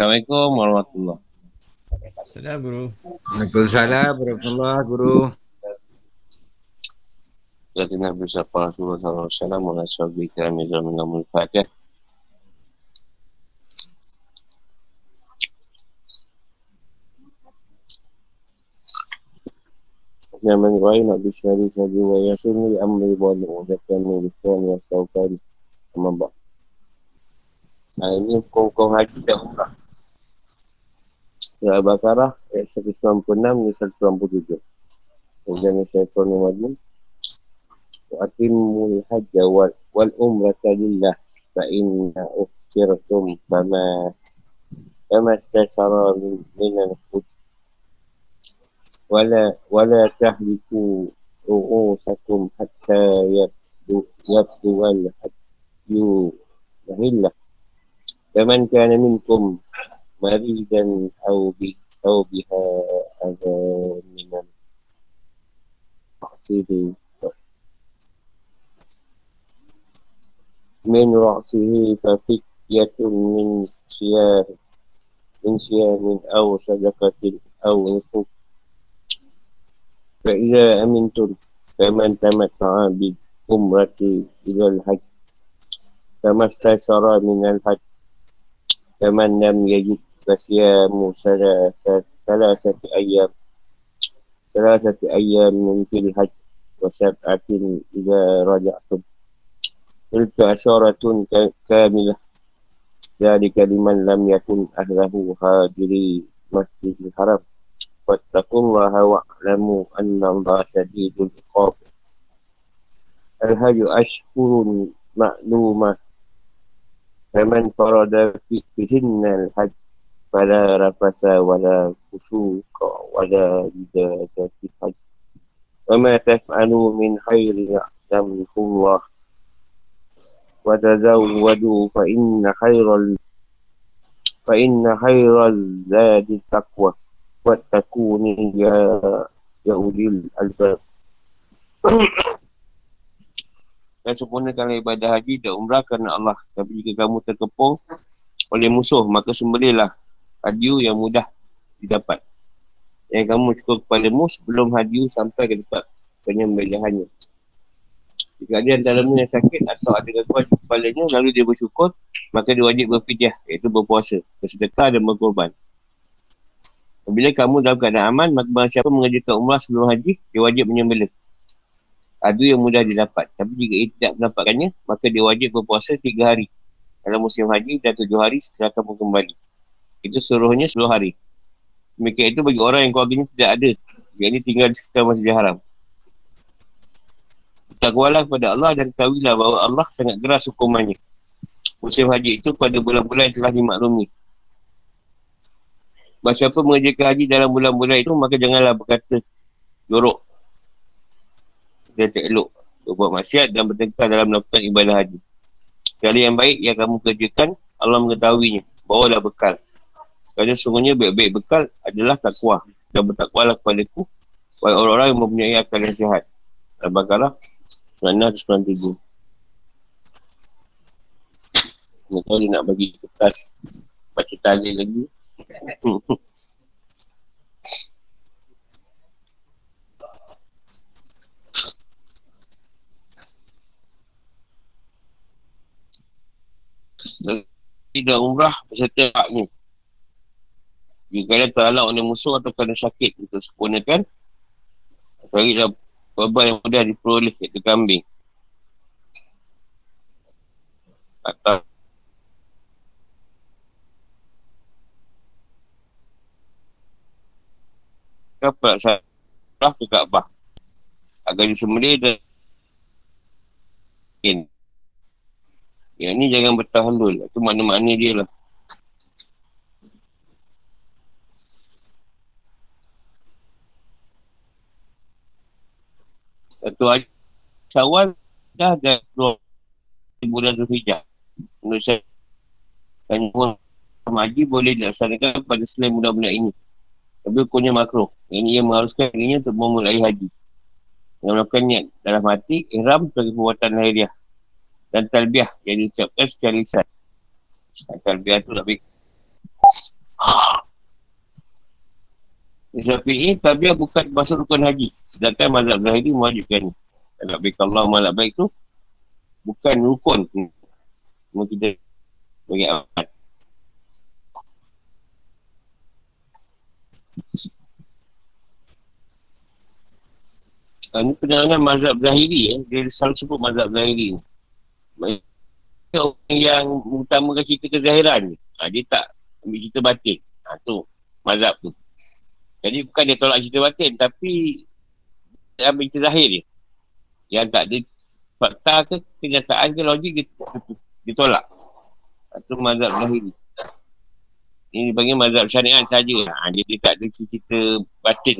Assalamualaikum warahmatullahi Assalamualaikum guru. Waalaikumsalam warahmatullahi guru. Jadi Nabi Sallallahu Alaihi Wasallam Mengasyabi kami dalam nama Al-Fatih Zaman Rai Nabi Syari Sabi Wa Yasin Li Amri Saukan Sama Bak Nah ini hukum-hukum haji dan umrah Surah Al-Baqarah ayat 196 dan 197 Kemudian Syaitan Al-Majid Wa'atimul hajja wal, wal umrata lillah Fa'inna ukhirtum Fama Fama stasara min, min al-hud ولا ولا تهلكوا رؤوسكم حتى يبدو يبدو الحج مهلة فمن كان منكم مريضا أو ب أو بها أذى من رأسه من رأسه ففدية من صيام من صيام أو صدقة أو نسك فإذا أمنتم فمن تمتع بالعمرة إلى الحج فما استيسر من الحج فمن لم يجد فصيام ثلاثة ثلاثة أيام ثلاثة أيام في الحج وسبعة إذا رجعتم تلك أشارة كاملة ذلك لمن لم يكن أهله هاجري مسجد الحرام واتقوا الله واعلموا أن الله شديد العقاب الهج أشهر معلومة فمن فرد فيهن الحج Fala rafasa wala kusuka wala jida jatifat Wa ma taf'alu min khairi ya'tamikullah Wa tazawwadu fa inna khairal Fa inna khairal zadi taqwa. Wa takuni ya ya'udil albab. Dan sempurnakanlah ibadah haji dan umrah kerana Allah. Tapi jika kamu terkepung oleh musuh Maka sembelilah haji yang mudah didapat. Yang kamu cukup kepadamu sebelum haji sampai ke tempat penyembelihannya. Jika ada dalamnya yang sakit atau ada gangguan di kepalanya, lalu dia bersyukur, maka dia wajib berfidyah, iaitu berpuasa, bersedekah dan berkorban. Bila kamu dalam keadaan aman, maka barang siapa mengerjakan umrah sebelum haji, dia wajib menyembelih. Adu yang mudah didapat. Tapi jika ia tidak mendapatkannya, maka dia wajib berpuasa tiga hari. Dalam musim haji dan tujuh hari setelah kamu kembali. Itu seluruhnya sepuluh hari. Demikian itu bagi orang yang keluarganya tidak ada. Yang ini tinggal di sekitar masjid haram. Takwalah kepada Allah dan ketahuilah bahawa Allah sangat keras hukumannya. Musim haji itu pada bulan-bulan yang telah dimaklumi. Bahawa siapa mengerjakan haji dalam bulan-bulan itu, maka janganlah berkata jorok dan tak elok berbuat maksiat dan bertengkar dalam melakukan ibadah haji. Sekali yang baik yang kamu kerjakan, Allah mengetahuinya. Bawalah bekal. Kerana sungguhnya baik-baik bekal adalah takwa. Dan bertakwalah kepada ku. Orang-orang yang mempunyai akal yang sihat. Al-Baqarah 997. Mereka dia nak bagi kertas baca tali lagi. tidak umrah beserta haknya. Jika ada terhalang oleh musuh atau kerana sakit untuk sempurnakan, bagi dah korban yang mudah diperoleh iaitu kambing. Atau Kapak salah ke Kaabah agar disembelih dan in. Yang ni jangan bertahan dulu. Itu makna-makna dia lah. Satu hari Syawal dah dah keluar bulan Zulhijjah. Menurut saya kan haji boleh dilaksanakan pada selain bulan-bulan ini. Tapi hukumnya makro. Ini yang mengharuskan dirinya untuk memulai haji. Yang melakukan niat dalam hati, ihram sebagai perbuatan lahiriah dan talbiah yang diucapkan secara lisan. Talbiah tu lebih Syafi'i, tabiah bukan masuk rukun haji. Sedangkan mazhab Zahiri mewajibkan. Kalau baik Allah malak baik tu, bukan rukun. Cuma kita bagi amat. Ini penerangan mazhab Zahiri eh. Dia selalu sebut mazhab Zahiri ni. Orang yang mengutamakan cerita kezahiran ni. Ha, dia tak ambil cerita batin. Ha, tu. Mazhab tu. Jadi bukan dia tolak cerita batin. Tapi dia ambil cerita zahir dia. Yang tak ada fakta ke kenyataan ke logik dia, tolak. Itu ha, mazhab Zahiri. Ini dipanggil mazhab syariat saja. Ha, dia, dia tak ada cerita batin.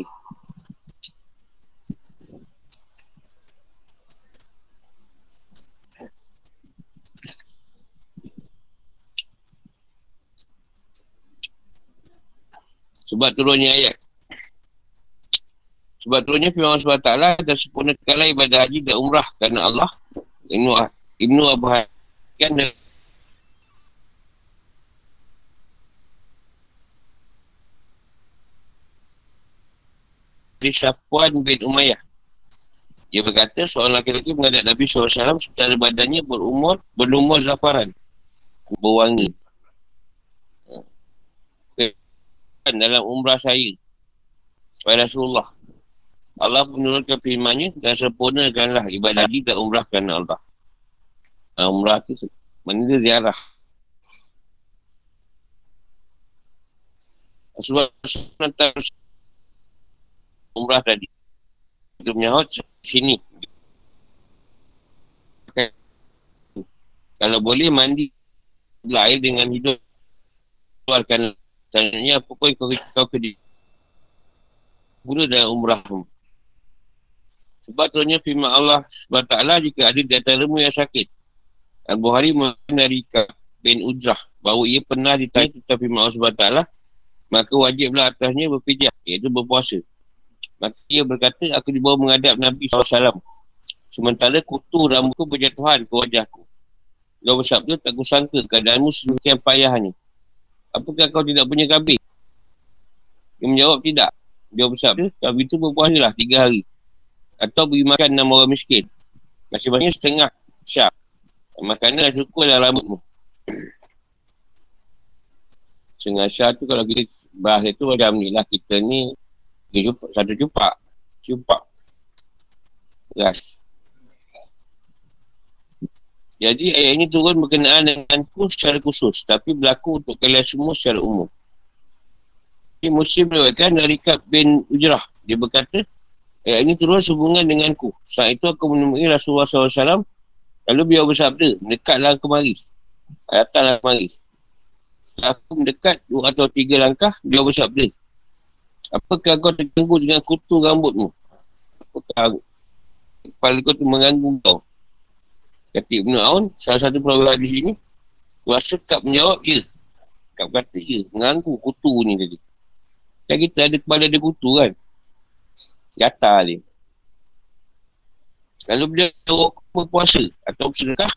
Sebab turunnya ayat. Sebab turunnya firman Allah SWT dan sempurnakanlah ibadah haji dan umrah kerana Allah. Ibnu, Ibnu Abu kan dari Syafuan bin Umayyah. Dia berkata seorang laki-laki menghadap Nabi SAW secara badannya berumur, berumur zafaran. Berwangi dalam umrah saya kepada Rasulullah. Allah menurunkan firmannya dan sempurnakanlah ibadah haji dan umrah kerana Allah. Uh, umrah itu dia ziarah. Sebab umrah tadi. Itu menyahut sini. Kalau boleh mandi air dengan hidup keluarkan Tanya apa pun kau, kau kedi. Guna dalam umrah pun. Sebab tuanya firman Allah SWT jika ada di antara yang sakit. Al-Buhari dari bin Ujrah bahawa ia pernah ditanya tentang firman Allah SWT maka wajiblah atasnya berpijak iaitu berpuasa. Maka ia berkata aku dibawa menghadap Nabi SAW. Sementara kutu rambutku berjatuhan ke wajahku. Kau bersabda tak kusangka keadaanmu sedemikian payahnya. Apakah kau tidak punya kabin? Dia menjawab tidak. Dia bersabda, kabin itu berpuasa lah tiga hari. Atau beri makan enam orang miskin. Masih-masih setengah syak. Makanan dah cukup lah rambutmu. Setengah syak tu kalau kita bahas itu macam ni lah. Kita ni jumpa, satu jumpa. Jumpa. Gas. Jadi ayat ini turun berkenaan dengan ku secara khusus. Tapi berlaku untuk kalian semua secara umum. Ini Muslim melewatkan dari Kab bin Ujrah. Dia berkata, ayat ini turun sehubungan denganku. Saat itu aku menemui Rasulullah SAW. Lalu beliau bersabda, mendekatlah kemari. Datanglah kemari. Aku mendekat dua atau tiga langkah, beliau bersabda, Apakah kau terganggu dengan kutu rambutmu? Apakah kepala kau tu mengganggu kau? Kata Ibn Aun, salah satu perawi di sini, kuasa Kap menjawab, ya. Kap kata, ya. Mengganggu kutu ni tadi. Kan kita ada kepala ada kutu kan. Gatal dia. Lalu dia berpuasa atau bersedekah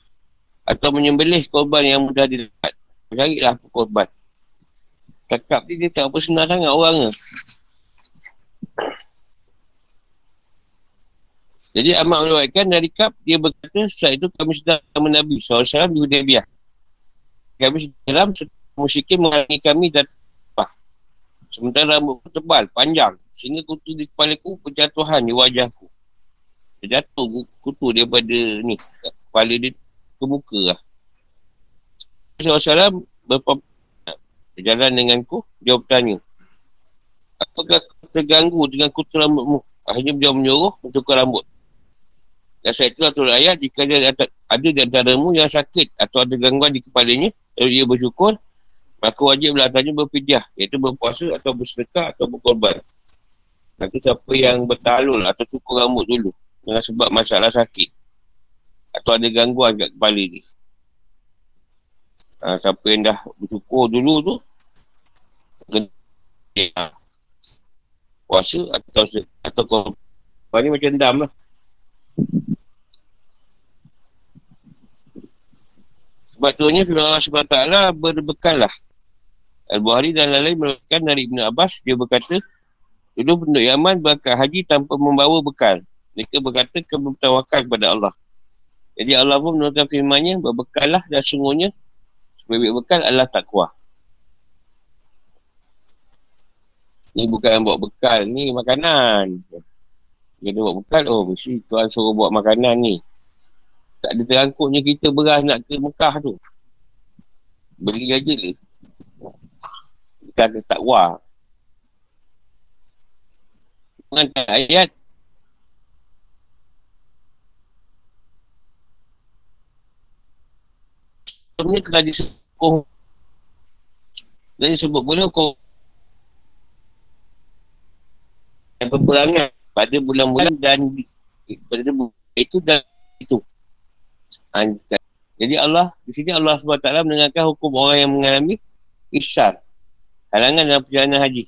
atau menyembelih korban yang mudah didapat. Carilah korban. Cakap dia, dia tak apa senang sangat orang ni. Jadi Ahmad meriwayatkan dari Kap, dia berkata, saat itu kami sedang bersama Nabi SAW di Hudaybiyah. Kami sedang musyikin menghalangi kami dan apa. Sementara rambut tebal, panjang. Sehingga kutu di kepala ku di wajahku. Dia jatuh kutu daripada ni, kepala dia ke muka lah. SAW berjalan denganku, dia bertanya. Apakah terganggu dengan kutu rambutmu? Akhirnya dia menyuruh untuk rambut. Dan saya itulah turut ayat, jika ada, ada di antaramu yang sakit atau ada gangguan di kepalanya, dia bersyukur, maka wajib belakangnya berpidiah, iaitu berpuasa atau bersedekah atau berkorban. Nanti siapa yang bertalul atau cukur rambut dulu, dengan sebab masalah sakit. Atau ada gangguan kat kepala ni. Ha, siapa yang dah bersyukur dulu tu, kena puasa atau atau korban ni macam dam lah. Sebab tuanya firman Allah SWT berbekal lah. Al-Buhari dan lain-lain melakukan dari Ibn Abbas, dia berkata, Dulu penduduk Yaman berangkat haji tanpa membawa bekal. Mereka berkata kebertawakal kepada Allah. Jadi Allah pun menurutkan firmannya, berbekallah dan sungguhnya, sebagai bekal adalah takwa. Ni bukan bawa bekal, ni makanan. Dia bawa bekal, oh mesti Tuhan suruh buat makanan ni. Tak ada terangkutnya kita beras nak ke Mekah tu. Beli aja le. Bukan ke takwa. Mengantar ayat. Sebenarnya telah disebut dan disebut pula kau dan peperangan pada bulan-bulan dan pada itu dan itu. Anjay. Jadi Allah, di sini Allah SWT mendengarkan hukum orang yang mengalami isyar. Halangan dalam perjalanan haji.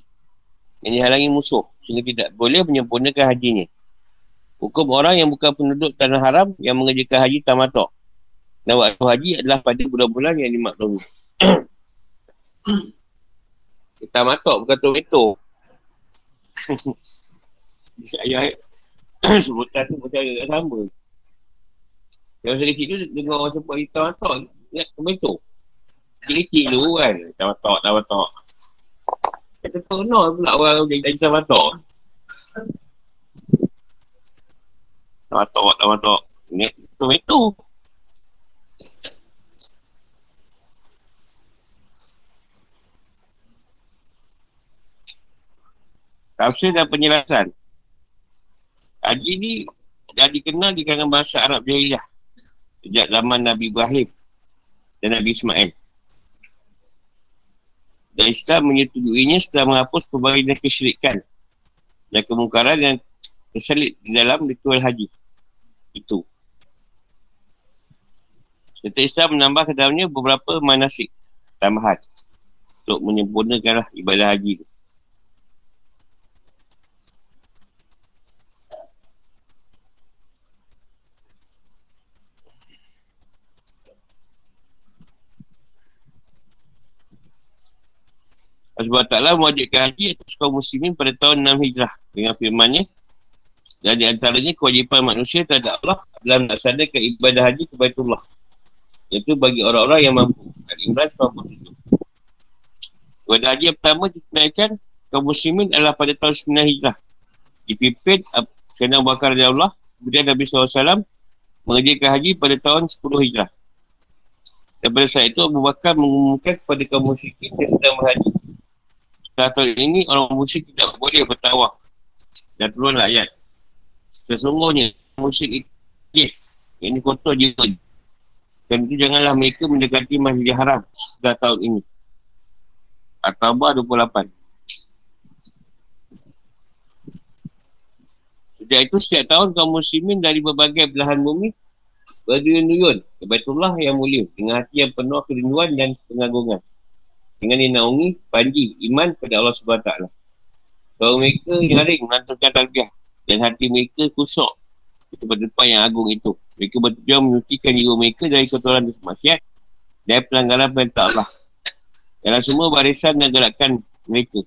Yang dihalangi musuh. Sehingga tidak boleh menyempurnakan hajinya. Hukum orang yang bukan penduduk tanah haram yang mengerjakan haji tamatok. Dan waktu haji adalah pada bulan-bulan yang dimaklumi. tamatok bukan tomato. ayat sebutan tu macam agak sama. Yang masa kecil tu dengar orang sebut hitam atok, ingat tomato. Kecil-kecil tu kan, hitam atok, hitam atok. Kata tu no pula orang jadi hitam atok. Hitam atok, hitam atok. Ingat tomato. Tafsir dan penjelasan. Haji ni dah dikenal di kalangan bahasa Arab Jahiliyah. Sejak zaman Nabi Ibrahim dan Nabi Ismail. Dan Islam menyetujuinya setelah menghapus pelbagai dan kesyirikan dan kemungkaran yang terselit di dalam ritual haji. Itu. Serta Islam menambah ke dalamnya beberapa manasik tambahan untuk menyempurnakan ibadah haji itu. SWT mewajibkan haji atas kaum muslimin pada tahun 6 hijrah. Dengan firmannya dan di antaranya kewajipan manusia terhadap Allah dalam melaksanakan ibadah haji kepada Allah iaitu bagi orang-orang yang mampu Al-Imran 97 ibadah haji yang pertama dikenaikan kaum muslimin adalah pada tahun 9 hijrah. Dipimpin Sayyidina Bakar Allah kemudian Nabi SAW mengerjakan haji pada tahun 10 hijrah. Dan pada saat itu Abu Bakar mengumumkan kepada kaum muslimin yang sedang berhaji saat ini orang musyrik tidak boleh bertawaf. Dan turunlah ayat. Sesungguhnya musyrik itu yes. Ini kotor je. Dan itu janganlah mereka mendekati masjid haram dah tahun ini. At-Tabah 28. Sejak itu setiap tahun kaum muslimin dari berbagai belahan bumi berduyun-duyun ke Baitullah yang mulia dengan hati yang penuh kerinduan dan pengagungan dengan dinaungi panji iman pada Allah SWT. Kalau mereka jaring menantukan talbiah dan hati mereka kusuk kepada depan yang agung itu. Mereka bertujuan menyucikan jiwa mereka dari kotoran dan maksiat dan pelanggaran perintah Allah. Dalam semua barisan dan gerakan mereka.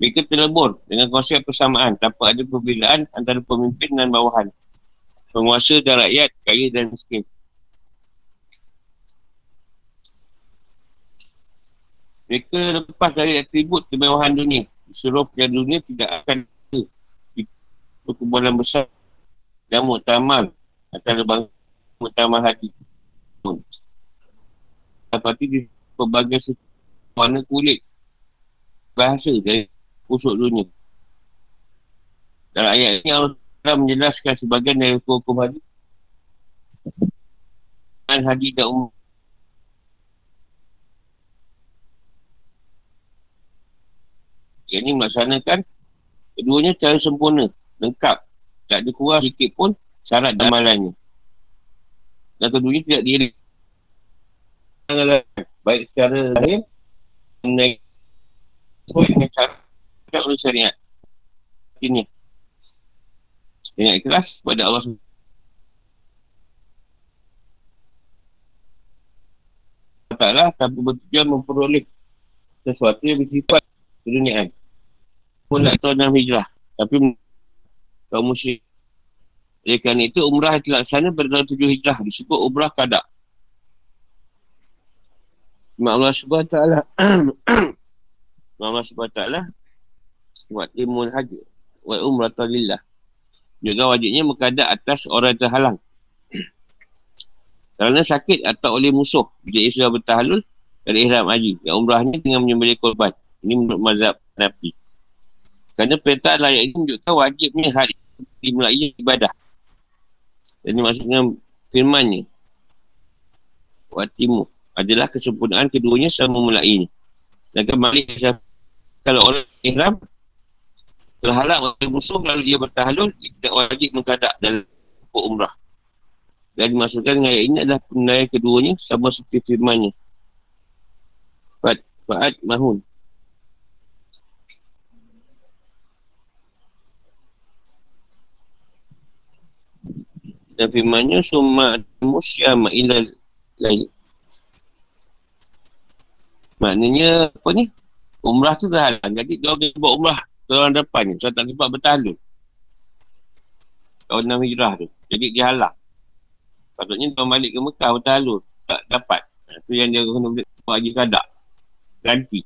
Mereka terlebur dengan konsep persamaan tanpa ada perbezaan antara pemimpin dan bawahan. Penguasa dan rakyat, kaya dan miskin. Mereka lepas dari atribut kemewahan dunia. Seluruh perjalanan dunia tidak akan ada perkumpulan besar dan muktamal antara bangsa muktamal hati. Seperti di pelbagai warna kulit bahasa dari pusuk dunia. Dalam ayat ini Allah menjelaskan sebagian dari hukum hadis. Dan hadis dan umum Yang ini melaksanakan keduanya secara sempurna, lengkap. Tak ada kurang sikit pun syarat amalannya. Dan keduanya tidak diri. Baik secara sesuai dengan cara tidak oleh syariat. Ini. Dengan ikhlas kepada Allah SWT. Taklah tanpa bertujuan memperoleh sesuatu yang bersifat keduniaan. Pun nak tahu dalam hijrah. Tapi kaum musyrik. Oleh kerana itu, umrah yang dilaksana pada tahun tujuh hijrah. Disebut umrah kadak. Mak Allah SWT Mak Allah SWT Buat timun haji Buat umrah ta'lillah Juga wajibnya mengkadak atas orang yang terhalang Kerana sakit atau oleh musuh Bila ia sudah bertahalul Dari ihram haji Yang umrahnya dengan menyembelih korban Ini menurut mazhab Nabi Kerana perintah layak ini menunjukkan wajibnya hari dimulai ibadah. Ini maksudnya firmannya. Watimu adalah kesempurnaan keduanya sama memulai ini. Dan kembali kalau orang ihram terhalak oleh musuh lalu dia bertahalul, dia tidak wajib mengkadak dalam umrah. Dan dimaksudkan dengan ayat ini adalah penilaian keduanya sama seperti firmannya. Fa'ad Mahun. Dan firmannya Summa musyama ilal lain Maknanya apa ni? Umrah tu dah halang. Jadi dia orang buat umrah orang depan ni. So tak sempat bertahlul. Tahun 6 hijrah tu. Jadi dia halang. Patutnya dia balik ke Mekah bertahlul. Tak dapat. Itu yang dia kena buat haji kadak. Ganti.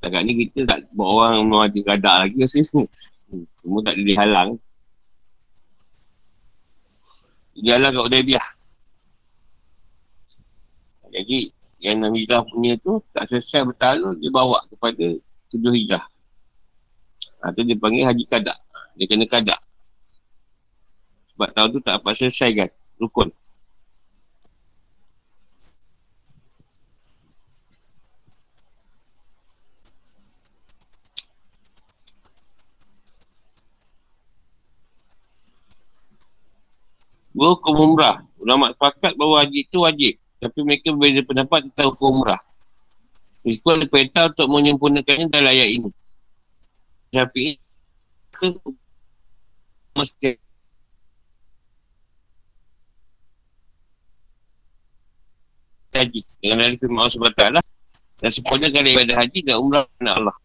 Setakat ni kita tak buat orang mau haji kadak lagi ke sini. Hmm, semua tak dihalang. Dia halang kat Udaibiyah. Jadi yang enam hijrah punya tu tak selesai bertalur dia bawa kepada tujuh hijrah. Atau dia panggil haji kadak. Dia kena kadak. Sebab tahun tu tak dapat selesai kan rukun Hukum umrah. Ulama sepakat bahawa haji itu wajib. Tapi mereka berbeza pendapat tentang hukum umrah. Meskipun ada perintah untuk menyempurnakannya dalam ayat ini. Tapi itu mesti haji. Dengan dari firman Allah SWT dan sepuluhnya kali ibadah haji dan umrah kepada Allah.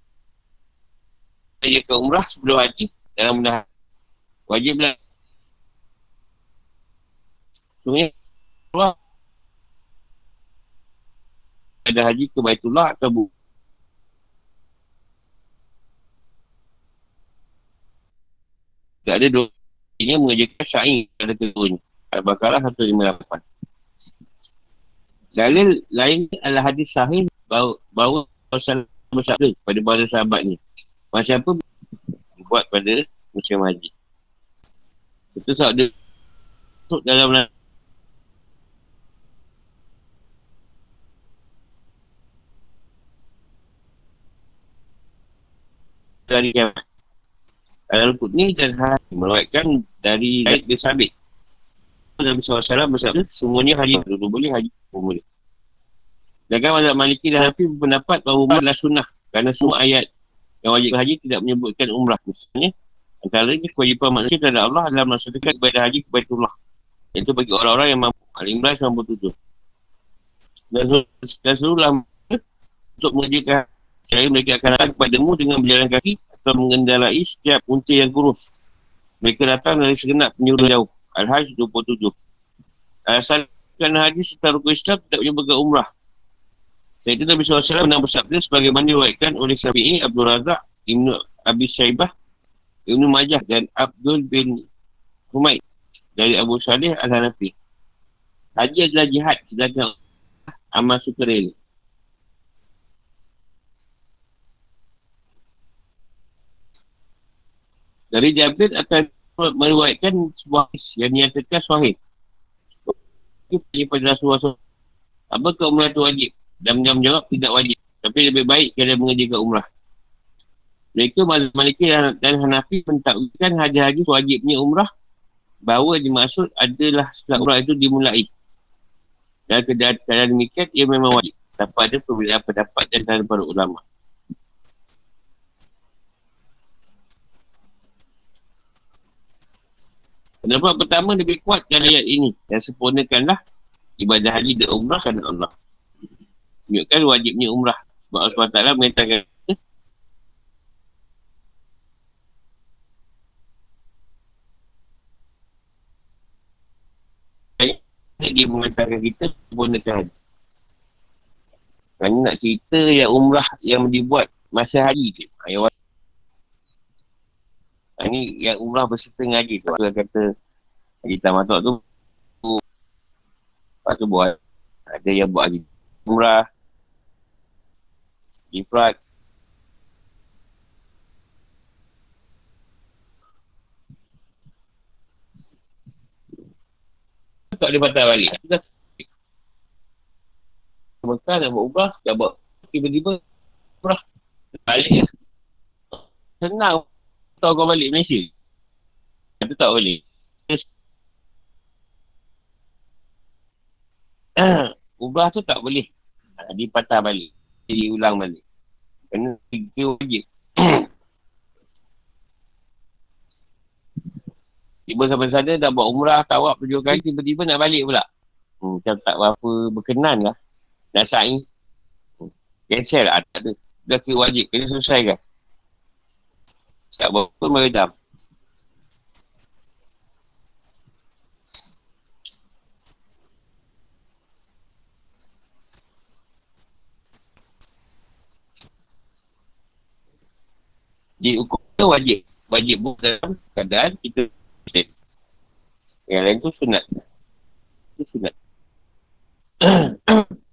Dia ke umrah sebelum haji dalam benda wajib lah. Sebenarnya Allah ada haji ke Baitullah atau bu. Tak ada dua. Ini mengerjakan syair pada keduanya. Al-Baqarah 158. Dalil lain adalah hadis sahih bahawa, bahawa Rasulullah bersabda pada para sahabat ni. Macam apa buat pada musim haji. Itu dia masuk dalam dari. Al-Qudni dan Hari melakukan dari Zaid bin Sabit. Nabi SAW bersabda, semuanya hari dulu boleh haji pun boleh. Jangan mazhab Maliki dan Hafiz berpendapat bahawa umrah adalah sunnah. Kerana semua ayat yang wajib haji tidak menyebutkan umrah. Misalnya, antara ini kewajipan manusia terhadap Allah adalah melaksanakan ibadah haji kepada Allah. Itu bagi orang-orang yang mampu. Al-Imran 97. Dan, seluruh untuk mengerjakan saya mereka akan datang kepadamu dengan berjalan kaki atau mengendarai setiap unta yang kurus. Mereka datang dari segenap penyuruh jauh. Al-Hajj 27. Alasan kerana haji serta rukun Islam tidak menyebabkan umrah. Saya itu Nabi SAW menang bersabda sebagaimana diwaikan oleh Syafi'i, Abdul Razak, Ibn Abi Syaibah, Ibn Majah dan Abdul bin Humaid dari Abu Salih Al-Hanafi. Haji adalah jihad sedangkan amal sukarela. Dari Jabir akan meriwayatkan sebuah hadis yang dinyatakan sahih. Ini pada Rasulullah SAW. Apa ke umrah itu wajib? Dan menjawab tidak wajib. Tapi lebih baik kalian mengerjakan umrah. Mereka Maliki dan Hanafi mentakwilkan haji-haji wajibnya umrah bahawa dimaksud adalah setelah umrah itu dimulai. Dan keadaan demikian ia memang wajib. Tanpa ada perbezaan pendapat dan para ulama. Pendapat pertama lebih kuat dalam ayat ini. Dan sempurnakanlah ibadah haji dan umrah kerana Allah. Tunjukkan wajibnya umrah. Sebab Allah SWT mengatakan dia mengatakan kita gunakan haji. Kerana nak cerita yang umrah yang dibuat masa hari je. Yang Ini yang umrah berserta ngaji tu. Dia kata haji tamatok tu. Lepas tu buat. Ada yang buat haji umrah. Ifrat. tak boleh patah balik. Kita Mekah dah buat ubah, dah buat tiba-tiba ubah. Balik. Senang tahu kau balik Malaysia. Itu tak boleh. ubah tu tak boleh. Dipatah balik. Jadi ulang balik. Kena tiga wajib. Tiba sampai sana dah buat umrah, tawak, tujuh kali, tiba-tiba nak balik pula. Hmm, macam tak berapa berkenan lah. Nak sa'i. Hmm. Cancel lah. Tak ada. Dah kira wajib. Kena selesai kan. Tak berapa meredam. Jadi hukumnya wajib. Wajib bukan keadaan kita yang lain tu sunat. Itu sunat.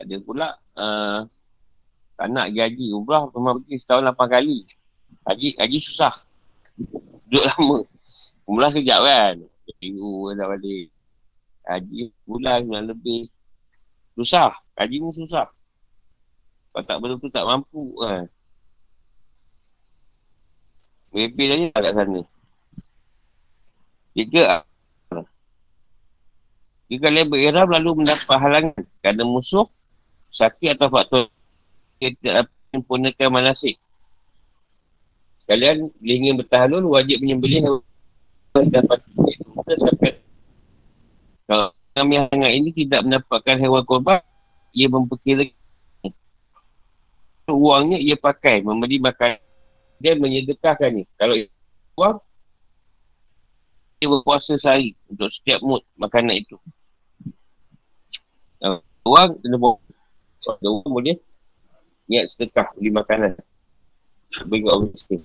Ada pula uh, anak pergi haji umrah cuma pergi setahun lapan kali. Haji haji susah. Duduk lama. Umrah sekejap kan. Minggu dah balik. Haji bulan bulan lebih. Susah. Haji ni susah. Kalau tak betul-betul tak mampu kan. Bebel lagi tak kat sana. Jika jika kalian berihram lalu mendapat halangan kerana musuh, sakit atau faktor yang tidak dapat menyempurnakan manasik. Kalian ingin bertahalul wajib menyembelih dapat sampai kalau kami hangat ini tidak mendapatkan hewan korban, ia memperkirakan uangnya ia pakai membeli makan dia menyedekahkan kalau uang dia berpuasa sehari untuk setiap mood makanan itu. Uh, uang kena bawa kalau uang boleh niat sedekah beli makanan. Bagi orang miskin.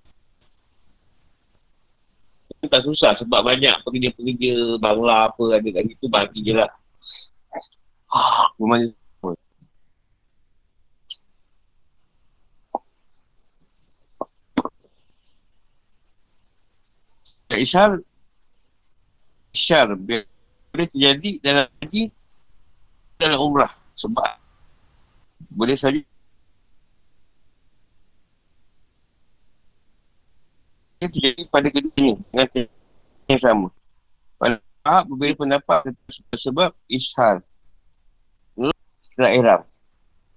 Tak susah sebab banyak pekerja-pekerja bangla apa ada kat situ bagi je lah. Ah, tak isyar isyar boleh terjadi dalam haji dalam umrah. Sebab boleh saja ia terjadi pada keduanya dengan yang sama pada tahap berbeza pendapat sebab ishar setelah ihram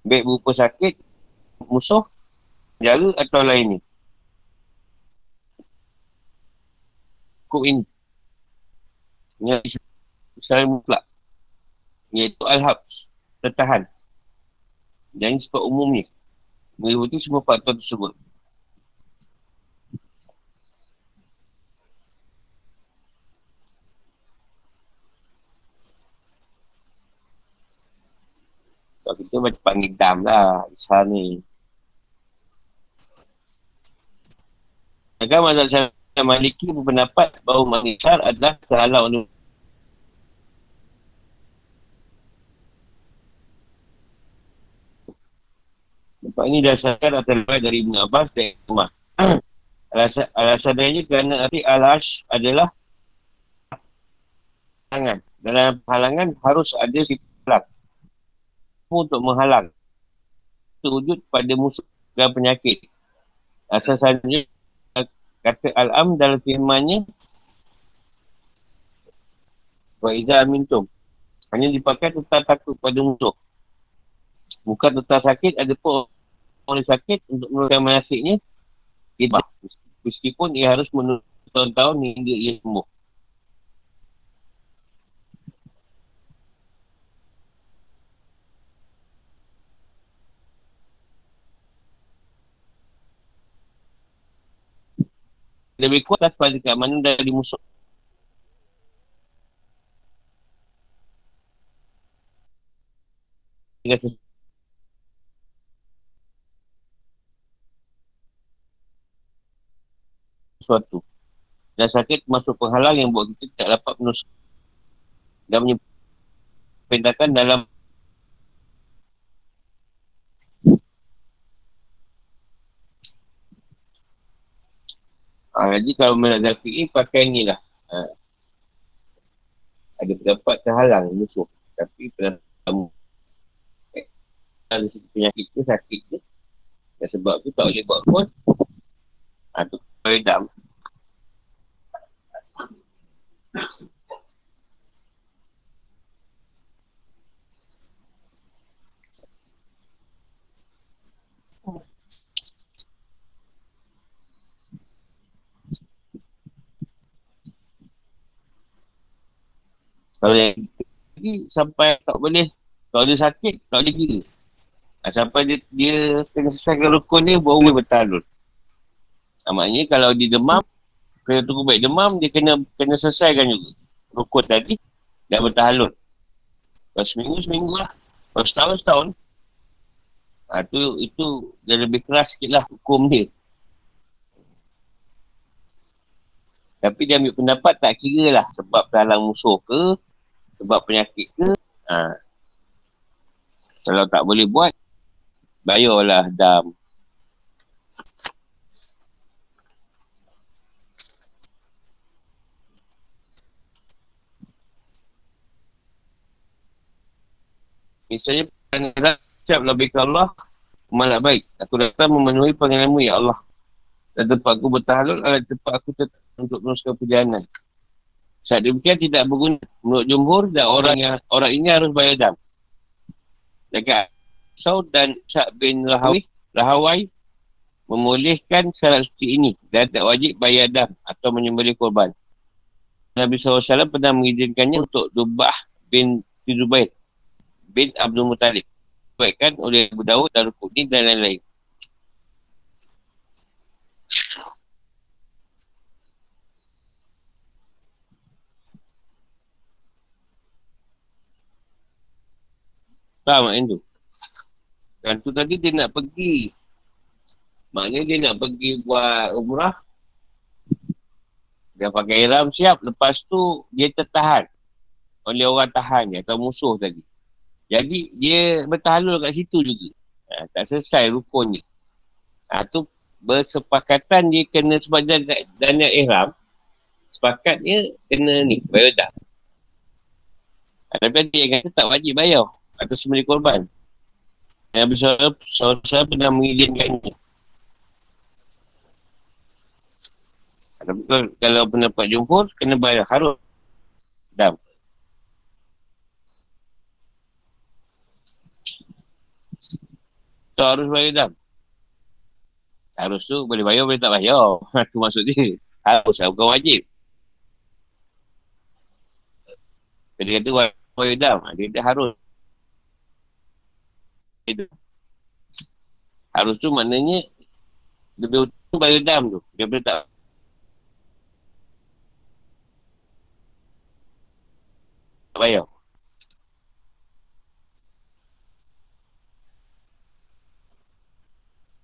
baik berupa sakit musuh jala atau lainnya hukum ini. Yang secara mutlak. Iaitu Al-Habs. Tertahan. Dan sebab umumnya. Meliputi semua faktor tersebut. Sebab kita macam panggil dam lah. Isha ni. Saya yang Maliki berpendapat bahawa mengisar adalah terhalang Sebab ini dasarkan atau lewat dari Ibn Abbas dan Umar. alasan, lainnya kerana arti alash adalah halangan. Dalam halangan harus ada sifat untuk menghalang. Terwujud pada musuh dan penyakit. Asasannya kata Al-Am dalam firmannya Wa iza amintum Hanya dipakai tentang takut pada musuh Bukan tentang sakit Ada pun orang yang sakit untuk menurunkan manasiknya Ibah Meskipun ia harus menunggu tahun-tahun hingga ia sembuh. Lebih kuat atas sebab dekat dari musuh Terima kasih. Dan sakit masuk penghalang yang buat kita tak dapat menus dan menyebabkan dalam Ha, jadi kalau menazar fikir, pakai ni lah. Ha. Ada pendapat terhalang musuh. Tapi pendapat eh, ada penyakit tu, sakit tu. Dan sebab tu tak boleh buat pun. Ha, tu peredam. Kalau yang lagi sampai tak boleh, kalau dia sakit, tak boleh kira. Sampai dia, dia kena selesaikan rukun dia, baru dia bertalun. Maknanya kalau dia demam, kena tunggu baik demam, dia kena kena selesaikan juga. Rukun tadi, dah bertalun. Kalau seminggu, seminggu lah. Kalau setahun, setahun. Ha, tu, itu dia lebih keras sikit lah hukum dia. Tapi dia ambil pendapat tak kira lah sebab terhalang musuh ke, sebab penyakit ke ha. kalau tak boleh buat bayarlah dam misalnya Siap lebih ke Allah? Malak baik. Aku datang memenuhi panggilanmu ya Allah. Dan tempat aku bertahalul adalah tempat aku tetap untuk meneruskan perjalanan. Saat demikian tidak berguna. Menurut jumhur dan orang yang orang ini harus bayar dam. Dekat Saud dan Sa'ad bin Rahawi, Rahawai memulihkan syarat suci ini. Dan tak wajib bayar dam atau menyembelih korban. Nabi SAW pernah mengizinkannya untuk Dubah bin Zubair bin Abdul Muttalib. Buatkan oleh Abu Dawud, Darukudin dan lain-lain. Faham kan tu? Dan tu tadi dia nak pergi. Maknanya dia nak pergi buat umrah. Dia pakai iram siap. Lepas tu dia tertahan. Oleh orang tahan dia atau musuh tadi. Jadi dia bertahalul kat situ juga. Ha, tak selesai rukun je. Ha, tu bersepakatan dia kena sebab dan yang ihram. Sepakat dia kena ni, bayar dah. Ha, tapi dia kata tak wajib bayar atau sembelih korban. Nabi SAW pernah mengizinkannya. Tapi kalau, pendapat jumhur, kena bayar harus. Dam. So, harus bayar dam. Harus tu boleh bayar, boleh tak bayar. Itu maksud dia. Harus, bukan wajib. Dia kata bayar dam. Dia kata harus. Harus tu maknanya lebih utama bayar dam tu. Dia boleh tak bayar.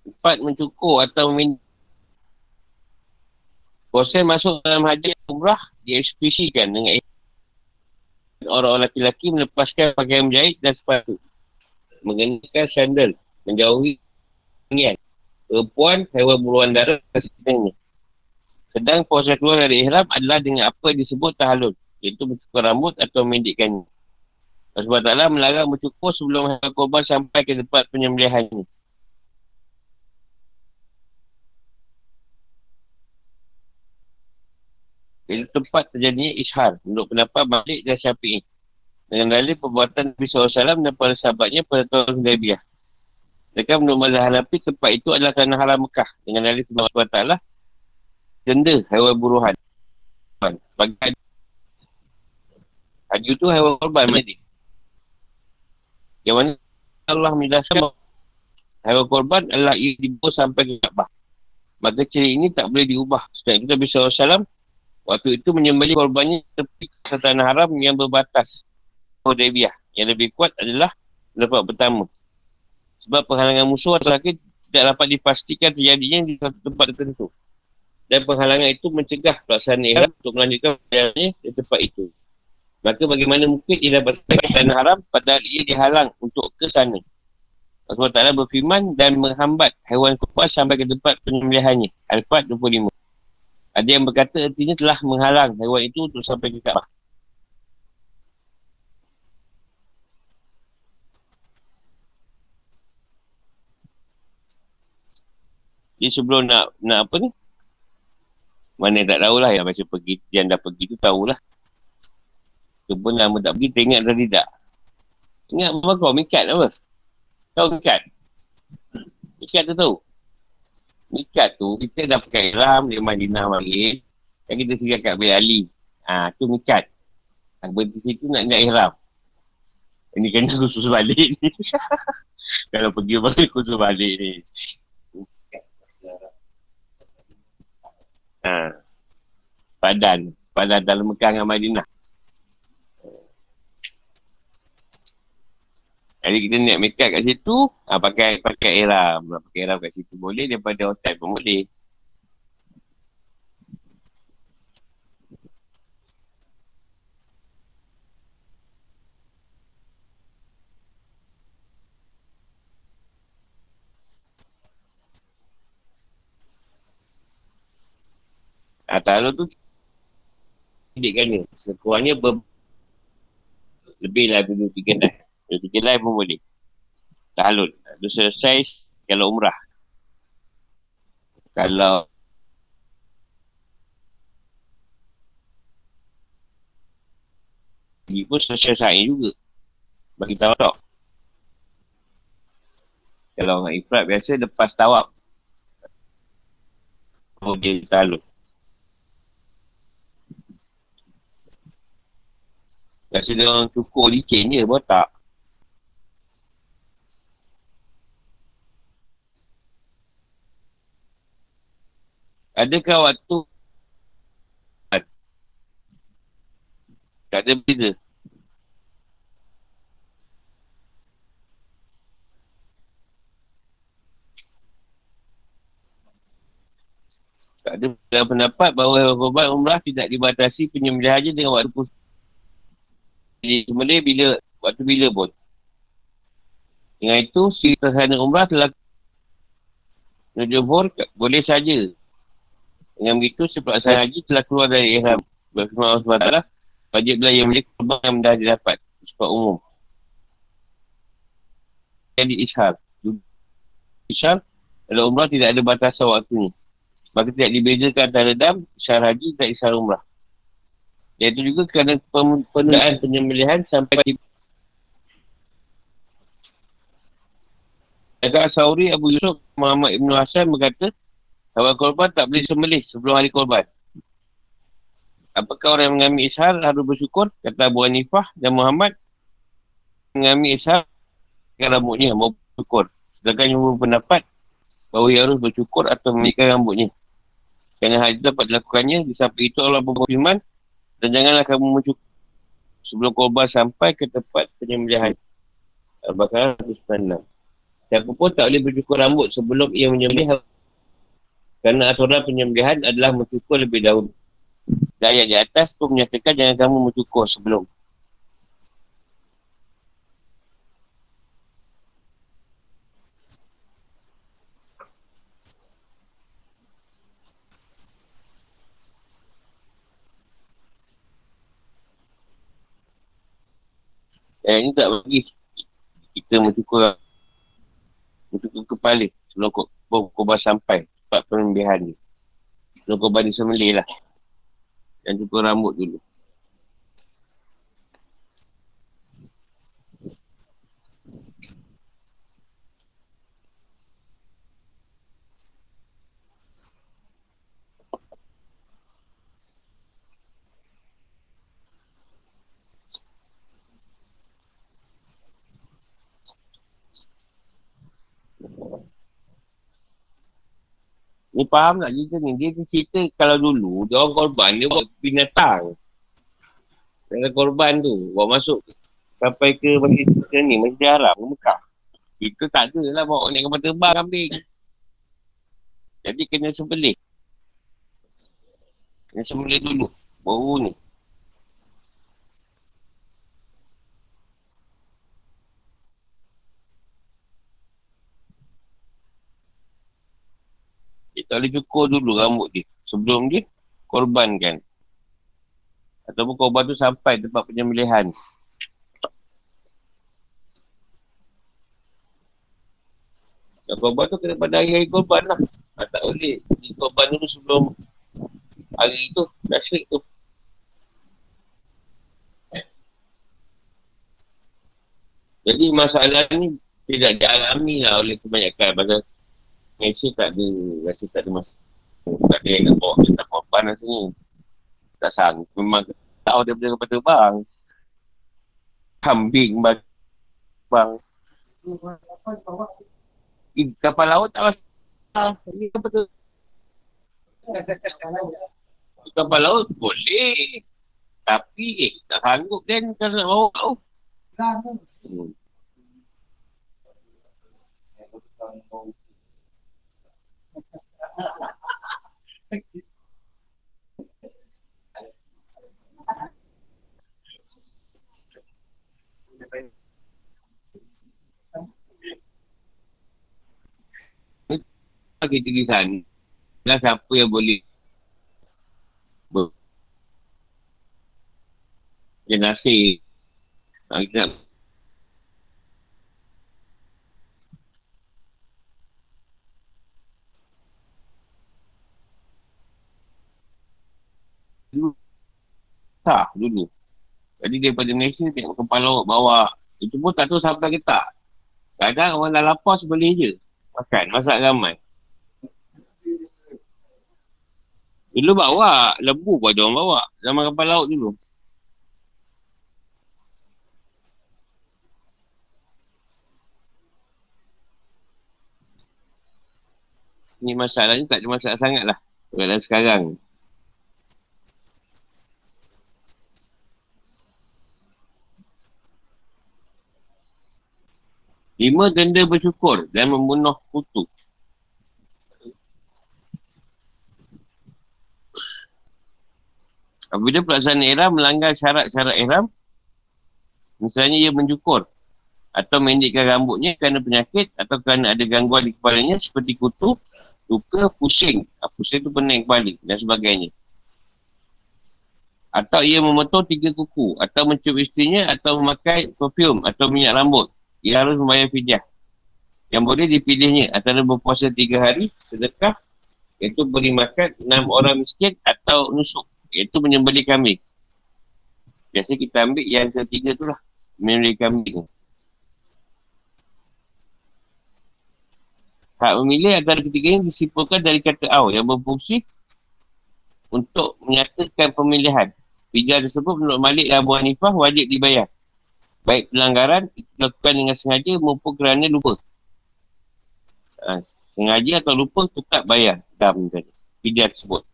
Empat mencukur atau min Proses masuk dalam haji umrah diekspresikan dengan orang-orang lelaki melepaskan pakaian menjahit dan sepatu mengenakan sandal menjauhi ingin perempuan hewan buruan darah sebenarnya sedang proses keluar dari ihram adalah dengan apa disebut tahalul iaitu mencukur rambut atau mendikkannya sebab taklah melarang mencukur sebelum hewan korban sampai ke tempat penyembelihannya itu tempat terjadinya ishar untuk pendapat balik dan syafi'i dengan dalil perbuatan Nabi SAW dan para sahabatnya pada tahun Hudaybiyah. Mereka menurut mazhab Hanafi tempat itu adalah tanah haram Mekah dengan dalil Allah SWT denda hewan buruhan. Bagi haji. Haji itu hewan korban mati. Yang mana Allah menjelaskan hewan korban adalah ia dibawa sampai ke Kaabah. Maka ciri ini tak boleh diubah. Sebab kita bisa SAW waktu itu menyembelih korbannya tepi ke tanah haram yang berbatas. Hudaybiyah. Yang lebih kuat adalah lepas pertama. Sebab penghalangan musuh atau sakit tidak dapat dipastikan terjadinya di satu tempat tertentu. Dan penghalangan itu mencegah pelaksanaan ihram untuk melanjutkan perjalanannya di tempat itu. Maka bagaimana mungkin ia dapat sampai tanah haram padahal ia dihalang untuk ke sana. Allah Ta'ala berfirman dan menghambat haiwan kurban sampai ke tempat penyembelihannya. Al-Fat 25. Ada yang berkata artinya telah menghalang haiwan itu untuk sampai ke Kaabah. Jadi sebelum nak nak apa ni? Mana tak tahulah yang macam pergi, yang dah pergi tu tahulah. Tu pun lama tak pergi, tengok dah tidak. Ingat apa kau, mikat apa? Tahu mikat? Mikat tu tahu? Mikat tu, kita dah pakai ram di Madinah balik. Yang kita singgah kat Bil Ali. Ha, tu mikat. Aku berhenti situ nak nak ihram. Ini kena khusus balik ni. Kalau pergi balik khusus balik ni. Ha. Padan. Padan dalam Mekah dengan Madinah. Jadi kita nak make up kat situ, ha, pakai pakai ihram. Pakai ihram kat situ boleh, daripada hotel pun boleh. Atau tu Sedikkan ni Sekurangnya ber... Lebih lah dulu tiga dah Dua tiga live pun boleh. Tahlul Itu selesai Kalau umrah. Kalau Ini pun selesai sa'i juga. Bagi tahu tak Kalau orang ifrat biasa Lepas tawab Oh dia tahlul Rasa dia orang cukur licin je, botak. Adakah waktu tak ada beza? Tak ada pendapat bahawa korban umrah tidak dibatasi penyembelihan haji dengan waktu. Jadi sembelih bila, waktu bila pun. Dengan itu, si tersana umrah telah Nujubur boleh saja dengan begitu, sepelaksanaan haji telah keluar dari ihram. Berfirman Allah SWT, wajib belah yang milik korban yang dah didapat. Sebab umum. Jadi ishar. Ishar, kalau umrah tidak ada batasan waktunya. Maka tidak dibezakan antara dam, ishar haji dan ishar umrah. Iaitu juga kerana penundaan penyembelihan sampai di Agak Sauri Abu Yusuf Muhammad Ibn Hasan berkata Hewan korban tak boleh sembelih sebelum hari korban. Apakah orang yang mengambil ishar harus bersyukur? Kata Abu Hanifah dan Muhammad mengambil ishar ke rambutnya mau bersyukur. Sedangkan yang berpendapat bahawa ia harus bersyukur atau memikirkan rambutnya. Kerana hal itu dapat dilakukannya, di samping itu Allah berfirman dan janganlah kamu mencukur sebelum korban sampai ke tempat penyembelihan. Al-Baqarah 196. Siapa pun tak boleh bercukur rambut sebelum ia menyembelih kerana aturan penyembelihan adalah mencukur lebih dahulu. Dan ayat di atas pun menyatakan jangan kamu mencukur sebelum. Eh, ini tak bagi kita mencukur mencukur kepala sebelum korban sampai tempat penyembihan ni. Sebelum korban disembelih lah. Dan cukur rambut dulu. Ni faham tak cerita ni? Dia cerita kalau dulu, dia orang korban, dia buat binatang. Dalam korban tu, bawa masuk sampai ke masjid ke ni, masjid Arab, Mekah. Kita tak ada lah bawa naik kapal terbang kambing. Jadi kena sembelih. Kena sembelih dulu. Baru ni. Tak boleh cukur dulu rambut dia. Sebelum dia korbankan. Ataupun korban tu sampai tempat penyembelihan. Dan korban tu kena pada hari-hari korban lah. Ah, tak boleh. Di korban dulu sebelum hari tu. Dah syirik tu. Jadi masalah ni tidak dialami lah oleh kebanyakan. Pasal Malaysia tak ada, rasa tak ada masalah. Tak ada yang nak bawa kereta korban sini. Tak sanggup. Memang tahu dia boleh kepada bang. Kambing bang. Bang. Eh, kapal laut tak masalah. Ini kapal tu. Kapal laut boleh. Tapi eh, tak sanggup kan kalau nak bawa kau. Hmm. Kita pergi sana. Dan siapa yang boleh ber. Ha, kita nak sah dulu. Jadi daripada Malaysia tengok kepala laut bawa. Itu pun tak tahu sampai ke tak. Kadang orang dah lapar boleh je. Makan, masak ramai. Dulu bawa, lembu pun ada orang bawa. Zaman kapal laut dulu. Ni masalah ni tak ada masalah sangat lah. Kalau sekarang. Lima denda bersyukur dan membunuh kutu. Apabila pelaksanaan ihram melanggar syarat-syarat ihram, misalnya ia mencukur atau mendikkan rambutnya kerana penyakit atau kerana ada gangguan di kepalanya seperti kutu, luka, pusing. Ha, pusing tu pening kepala dan sebagainya. Atau ia memotong tiga kuku atau mencium istrinya atau memakai perfume atau minyak rambut. Ia harus membayar fidyah. Yang boleh dipilihnya antara berpuasa tiga hari, sedekah, iaitu beri makan enam orang miskin atau nusuk iaitu menyembeli kambing. Biasa kita ambil yang ketiga tu lah. Menyembeli kambing. Hak memilih antara ketiga ini disimpulkan dari kata aw yang berfungsi untuk menyatakan pemilihan. Pijak tersebut menurut Malik Abu Hanifah wajib dibayar. Baik pelanggaran dilakukan dengan sengaja maupun kerana lupa. Ha, sengaja atau lupa tetap bayar. Dam tadi. Pijak tersebut.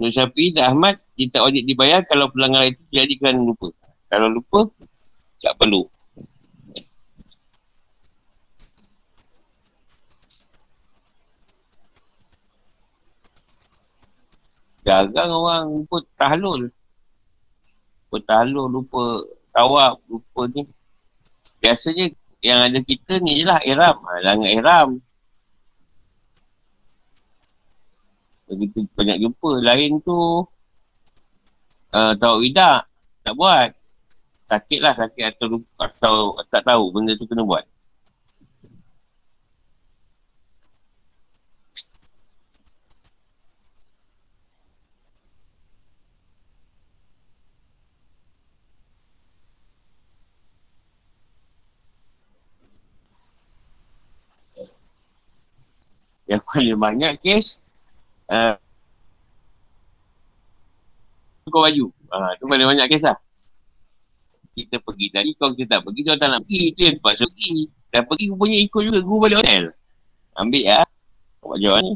Nur Syafi'i dan Ahmad dia tak wajib dibayar kalau pelanggaran itu jadi kerana lupa. Kalau lupa, tak perlu. Jarang orang lupa tahlul. Lupa tahlul, lupa tawab, lupa ni. Biasanya yang ada kita ni je lah, iram. Ha, langgar iram. Begitu banyak jumpa. Lain tu uh, tahu tidak. Tak buat. Sakit lah sakit atau, atau tak tahu benda tu kena buat. Yang paling banyak kes uh, Tukar baju. Uh, tu paling banyak kes lah. Kita pergi tadi Kalau kita tak pergi Kita tak nak pergi. Kita terpaksa pergi. Dan pergi rupanya ikut juga Guru balik hotel. Ambil lah ya. Buat jawab ni.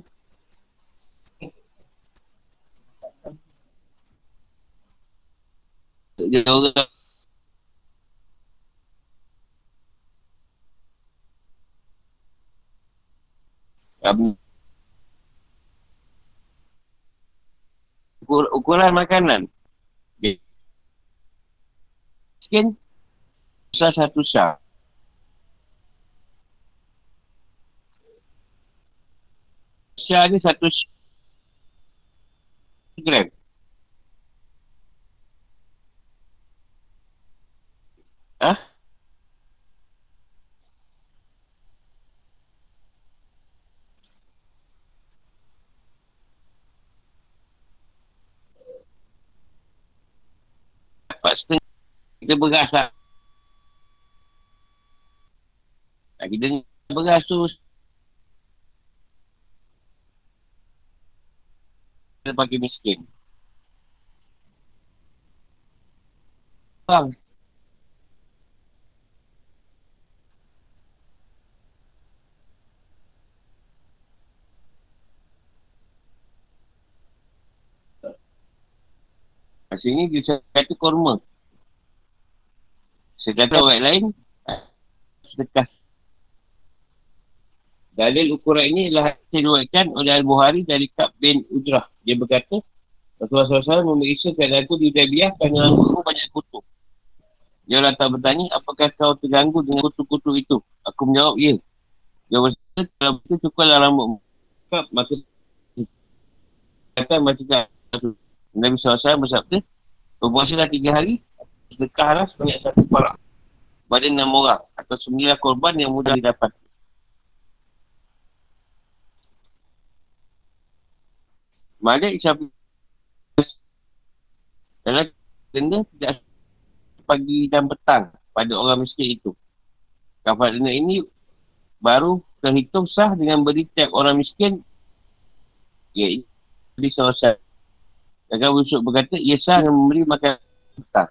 Jauh-jauh. Um, ukur, ukuran makanan. Sekian besar satu sah. Sah ni satu gram. Hah? Dapat setengah kita beras lah. Nah, kita beras tu kita pakai miskin. Maksudnya dia kata korma. Sedangkan orang lain sedekah. Dalil ukuran ini adalah diruatkan oleh Al-Buhari dari Kab bin Ujrah. Dia berkata, Rasulullah SAW memeriksa keadaanku di Udaibiyah kerana aku banyak kutu. Dia tak bertanya, apakah kau terganggu dengan kutu-kutu itu? Aku menjawab, ya. Dia berkata, kalau betul cukuplah rambut Kab, maka kata macam Nabi SAW bersabda, berpuasalah tiga hari, sedekahlah sebanyak satu parak. Pada enam orang atau sembilan korban yang mudah didapat. Malik Syafi dalam denda tidak pagi dan petang pada orang miskin itu. Kafar denda ini baru terhitung sah dengan beri tiap orang miskin iaitu di Kakak Busuk berkata, ia sah dengan memberi makan petang.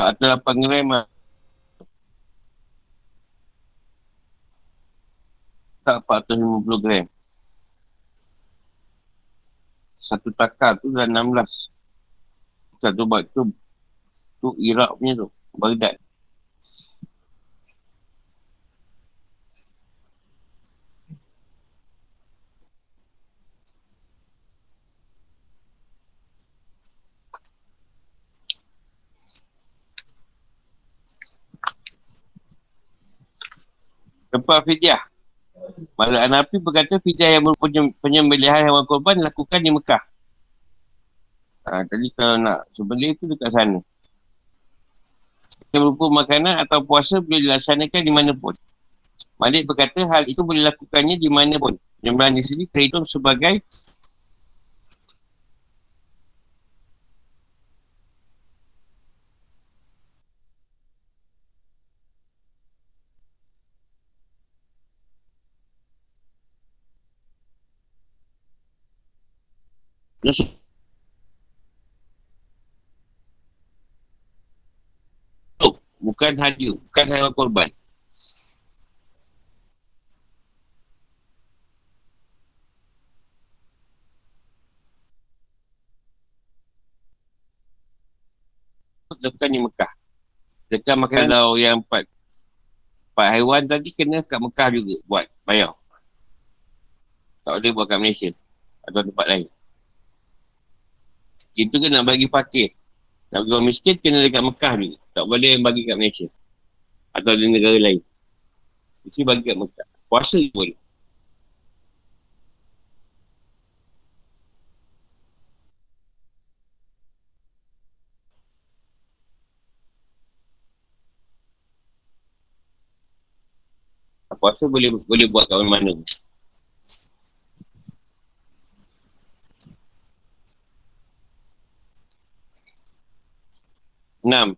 Atau 8 gram lah. Tak 450 gram. Satu takar tu dah 16. Satu bat tu. Tu Iraq punya tu. Baghdad. Tempat fidyah. Malah Anafi berkata fidyah yang berupa penyembelihan hewan korban lakukan di Mekah. Ha, tadi kalau nak sembelih tu dekat sana. Yang berupa makanan atau puasa boleh dilaksanakan di mana pun. Malik berkata hal itu boleh lakukannya di mana pun. Penyembelihan di sini terhitung sebagai Nusuk. Bukan haji, bukan haiwan korban. Bukan di Mekah. Dekat makan kalau yang empat empat haiwan tadi kena kat Mekah juga buat bayar. Tak boleh buat kat Malaysia atau tempat lain. Itu nak bagi fakir. Nak bagi orang miskin kena dekat Mekah ni. Tak boleh bagi kat Malaysia. Atau di negara lain. Mesti bagi kat Mekah. Puasa pun. Puasa boleh boleh buat kat mana-mana. Enam.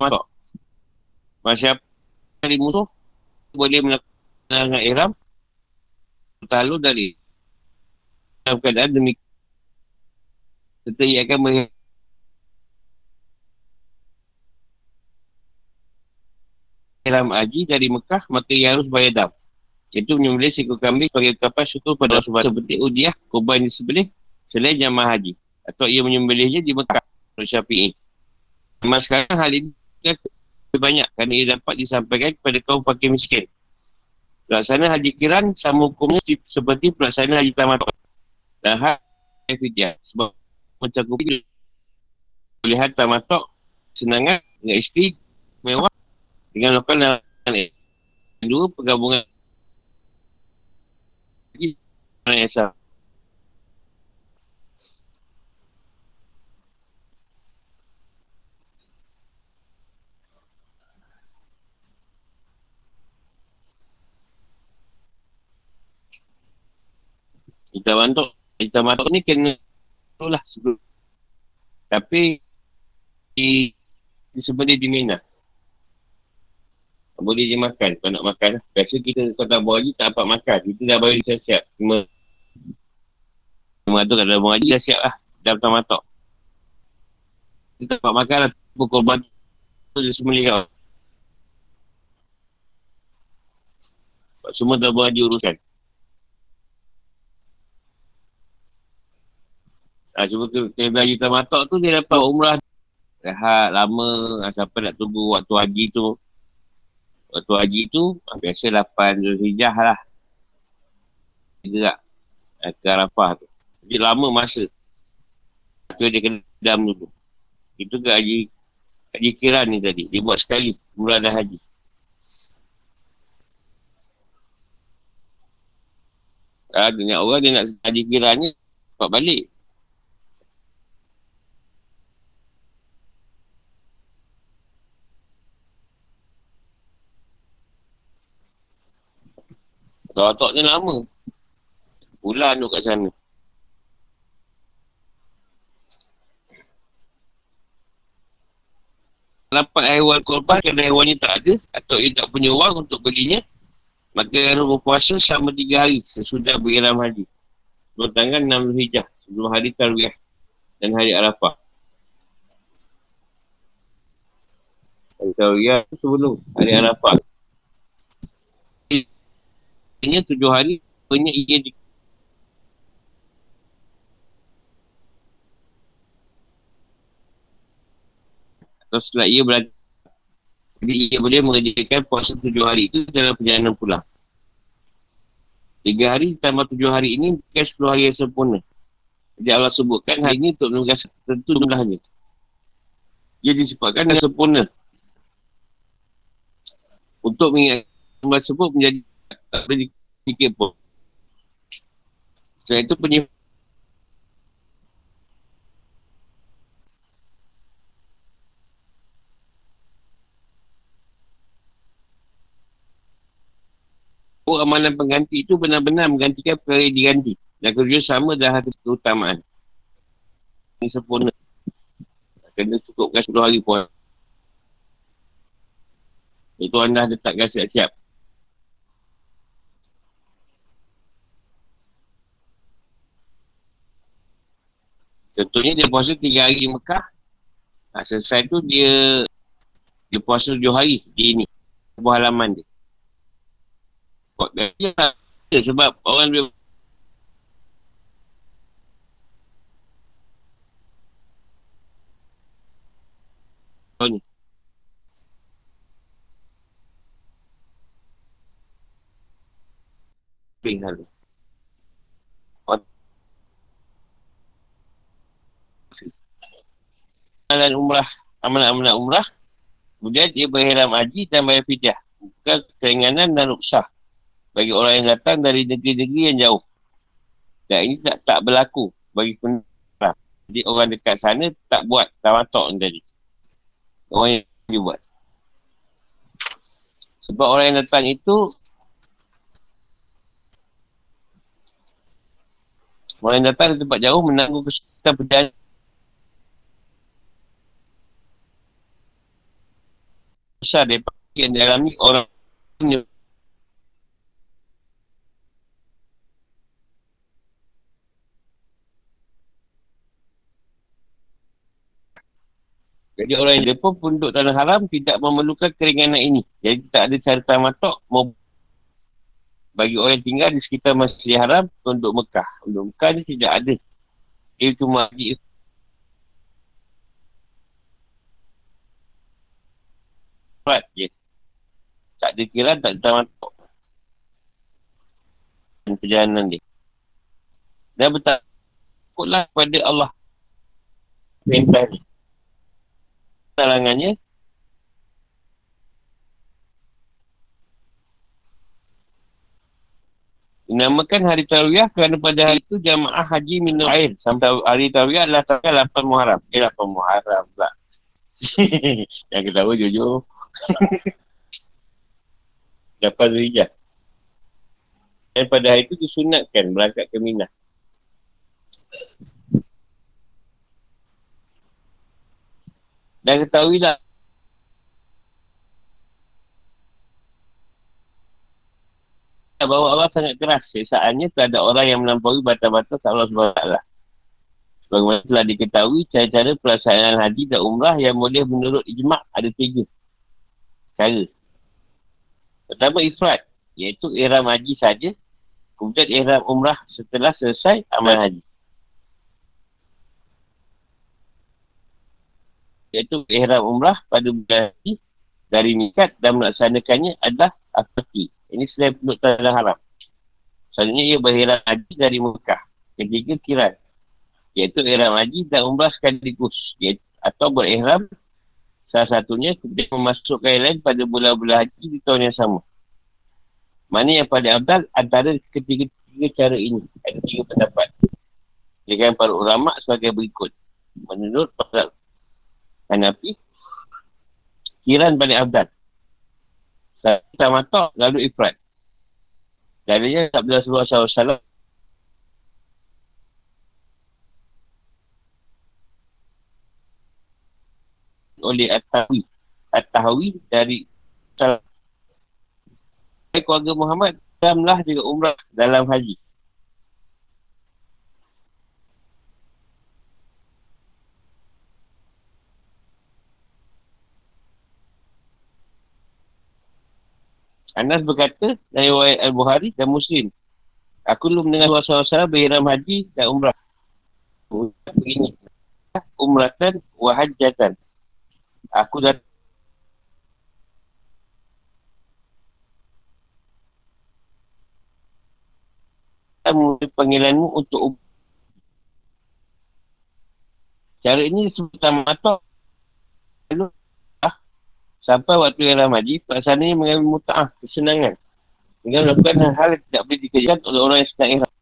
Masuk. Masyarakat dari musuh boleh melakukan dengan ihram terlalu dari dalam keadaan demi serta ia akan melihat ihram haji dari Mekah, maka ia harus bayar dam. Iaitu menyembelih seekor kambing sebagai ucapan syukur pada Allah SWT. Seperti udiah, korban disebelih selain jamaah haji. Atau ia menyembelihnya di Mekah. Menurut Syafi'i. Memang sekarang hal ini lebih banyak kerana ia dapat disampaikan kepada kaum fakir miskin. Pelaksanaan haji kiran sama hukumnya seperti pelaksanaan haji tamat. Dan hal fidyah. Sebab mencakupi pilihan tamatok senangan dengan isteri mewah dengan lokal dan dua pergabungan mana yang sah. Kita bantuk. Kita bantuk ni kena lah sebelum. Tapi di, di sebelah di Mina. Boleh dia makan kalau nak makan. Biasa kita kalau tak bawa haji tak dapat makan. Kita dah bagi siap-siap. Cuma Cuma tu kalau bawa haji dah siap lah. Dah betul matok. Kita dapat makan lah. Pukul batu tu dia semua kau. Semua dah bawa haji urusan. Ha, cuma kena haji tamatok tu dia dapat umrah. Rehat lama. Siapa nak tunggu waktu haji tu? Waktu haji tu biasa 8 Zulhijjah lah. Gerak ke Arafah tu. Jadi lama masa. Tu dia kena dam dulu. Itu ke haji haji kiran ni tadi. Dia buat sekali mula dah haji. Ah, dia orang dia nak haji kiranya Dapat balik Tok-tok ni lama. Bulan tu kat sana. Dapat haiwan korban kerana haiwan ni tak ada atau ia tak punya wang untuk belinya maka harus berpuasa selama tiga hari sesudah beriram haji. Dua tangan enam hijah sebelum hari tarwiyah dan hari arafah. Hari tarwiyah sebelum hari arafah. Akhirnya tujuh hari Punya ia di Atau setelah ia berada Jadi ia boleh mengerjakan puasa tujuh hari itu Dalam perjalanan pulang. Tiga hari tambah tujuh hari ini Bukan sepuluh hari yang sempurna. Jadi Allah sebutkan hari ini untuk menunggu tentu jumlahnya. Ia disebutkan dengan sempurna. Untuk mengingat jumlah tersebut menjadi tak boleh fikir pun. Setelah itu punya Oh, amalan pengganti itu benar-benar menggantikan perkara yang diganti. Dan kerja sama dah ada keutamaan. Ini sempurna. Kena cukupkan 10 hari pun. Itu anda letakkan siap-siap. Contohnya dia puasa tiga hari Mekah. Ha, selesai tu dia dia puasa tujuh hari di ini. Sebuah halaman dia. Dia lah. Sebab orang dia lalu. Amalan umrah amalan-amalan umrah kemudian dia berheram haji dan bayar fidyah. Bukan keringanan dan ruksah bagi orang yang datang dari negeri-negeri yang jauh. Dan ini tak tak berlaku bagi pendatang jadi orang dekat sana tak buat tamatok tadi orang yang dia buat. Sebab orang yang datang itu orang yang datang dari tempat jauh menanggung kesulitan perjalanan besar daripada yang dialami orang Jadi orang yang depan penduduk tanah haram tidak memerlukan keringanan ini. Jadi tak ada cara tamatok bagi orang yang tinggal di sekitar Masjid Haram untuk Mekah. Untuk Mekah ni tidak ada. Dia cuma haji Ifrat je. Tak ada kira, tak ada tamatok. Perjalanan dia. Dan bertakutlah kepada Allah. Perintah ni. Talangannya, Dinamakan hari Tarwiyah kerana pada hari itu jamaah haji minum air. Sampai hari Tarwiyah adalah tanggal 8 Muharram. Eh, 8 Muharram pula. Yang kita tahu jujur. 8 Zulijah. Dan pada hari itu disunatkan berangkat ke Minah. Dan ketahuilah bahawa Allah sangat keras siksaannya terhadap orang yang melampaui batas-batas Allah SWT. Bagaimana telah diketahui cara-cara pelaksanaan haji dan umrah yang boleh menurut ijma' ada tiga cara. Pertama ifrat, iaitu ihram haji saja. Kemudian ihram umrah setelah selesai amal haji. Iaitu ihram umrah pada bulan haji dari nikat dan melaksanakannya adalah akati. Ini selain penduduk tanah haram. Selanjutnya ia berhiram haji dari Mekah. Ketiga kiran. Iaitu ihram haji dan umrah sekaligus. Iaitu, atau berihram salah satunya kemudian memasukkan yang lain pada bulan-bulan haji di tahun yang sama. Mana yang paling abdal antara ketiga-tiga cara ini. Ada tiga pendapat. Dengan para ulama sebagai berikut. Menurut pendapat Hanafi, kiran paling abdal. Tamatok lalu ifrat. Dalilnya Abdullah SAW oleh At-Tahwi. At-Tahwi dari keluarga Muhammad dalamlah juga umrah dalam haji. Anas berkata dari Wahid Al-Bukhari dan Muslim. Aku dulu mendengar Rasulullah SAW berhiram haji dan umrah. Begini. Umratan wahajatan. Aku dah panggilanmu untuk Cara ini disebut mata. Lalu Sampai waktu yang haji, pelaksananya mengambil muta'ah, kesenangan. Dengan melakukan hal-hal yang tidak boleh dikerjakan oleh orang yang sedang ikhram.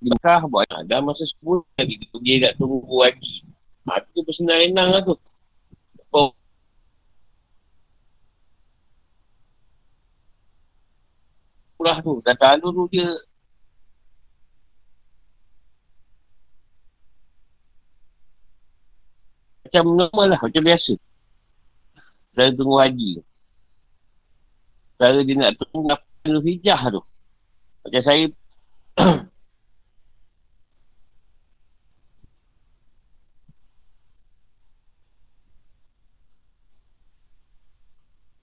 Di Mekah, buat ada masa 10 lagi, dia tak tunggu haji. Ha, itu bersenang-senang lah tu. Oh. Pulah tu, kata Alu tu dia macam normal lah, macam biasa. Cara tunggu haji. Cara dia nak tunggu apa hijah tu. Macam saya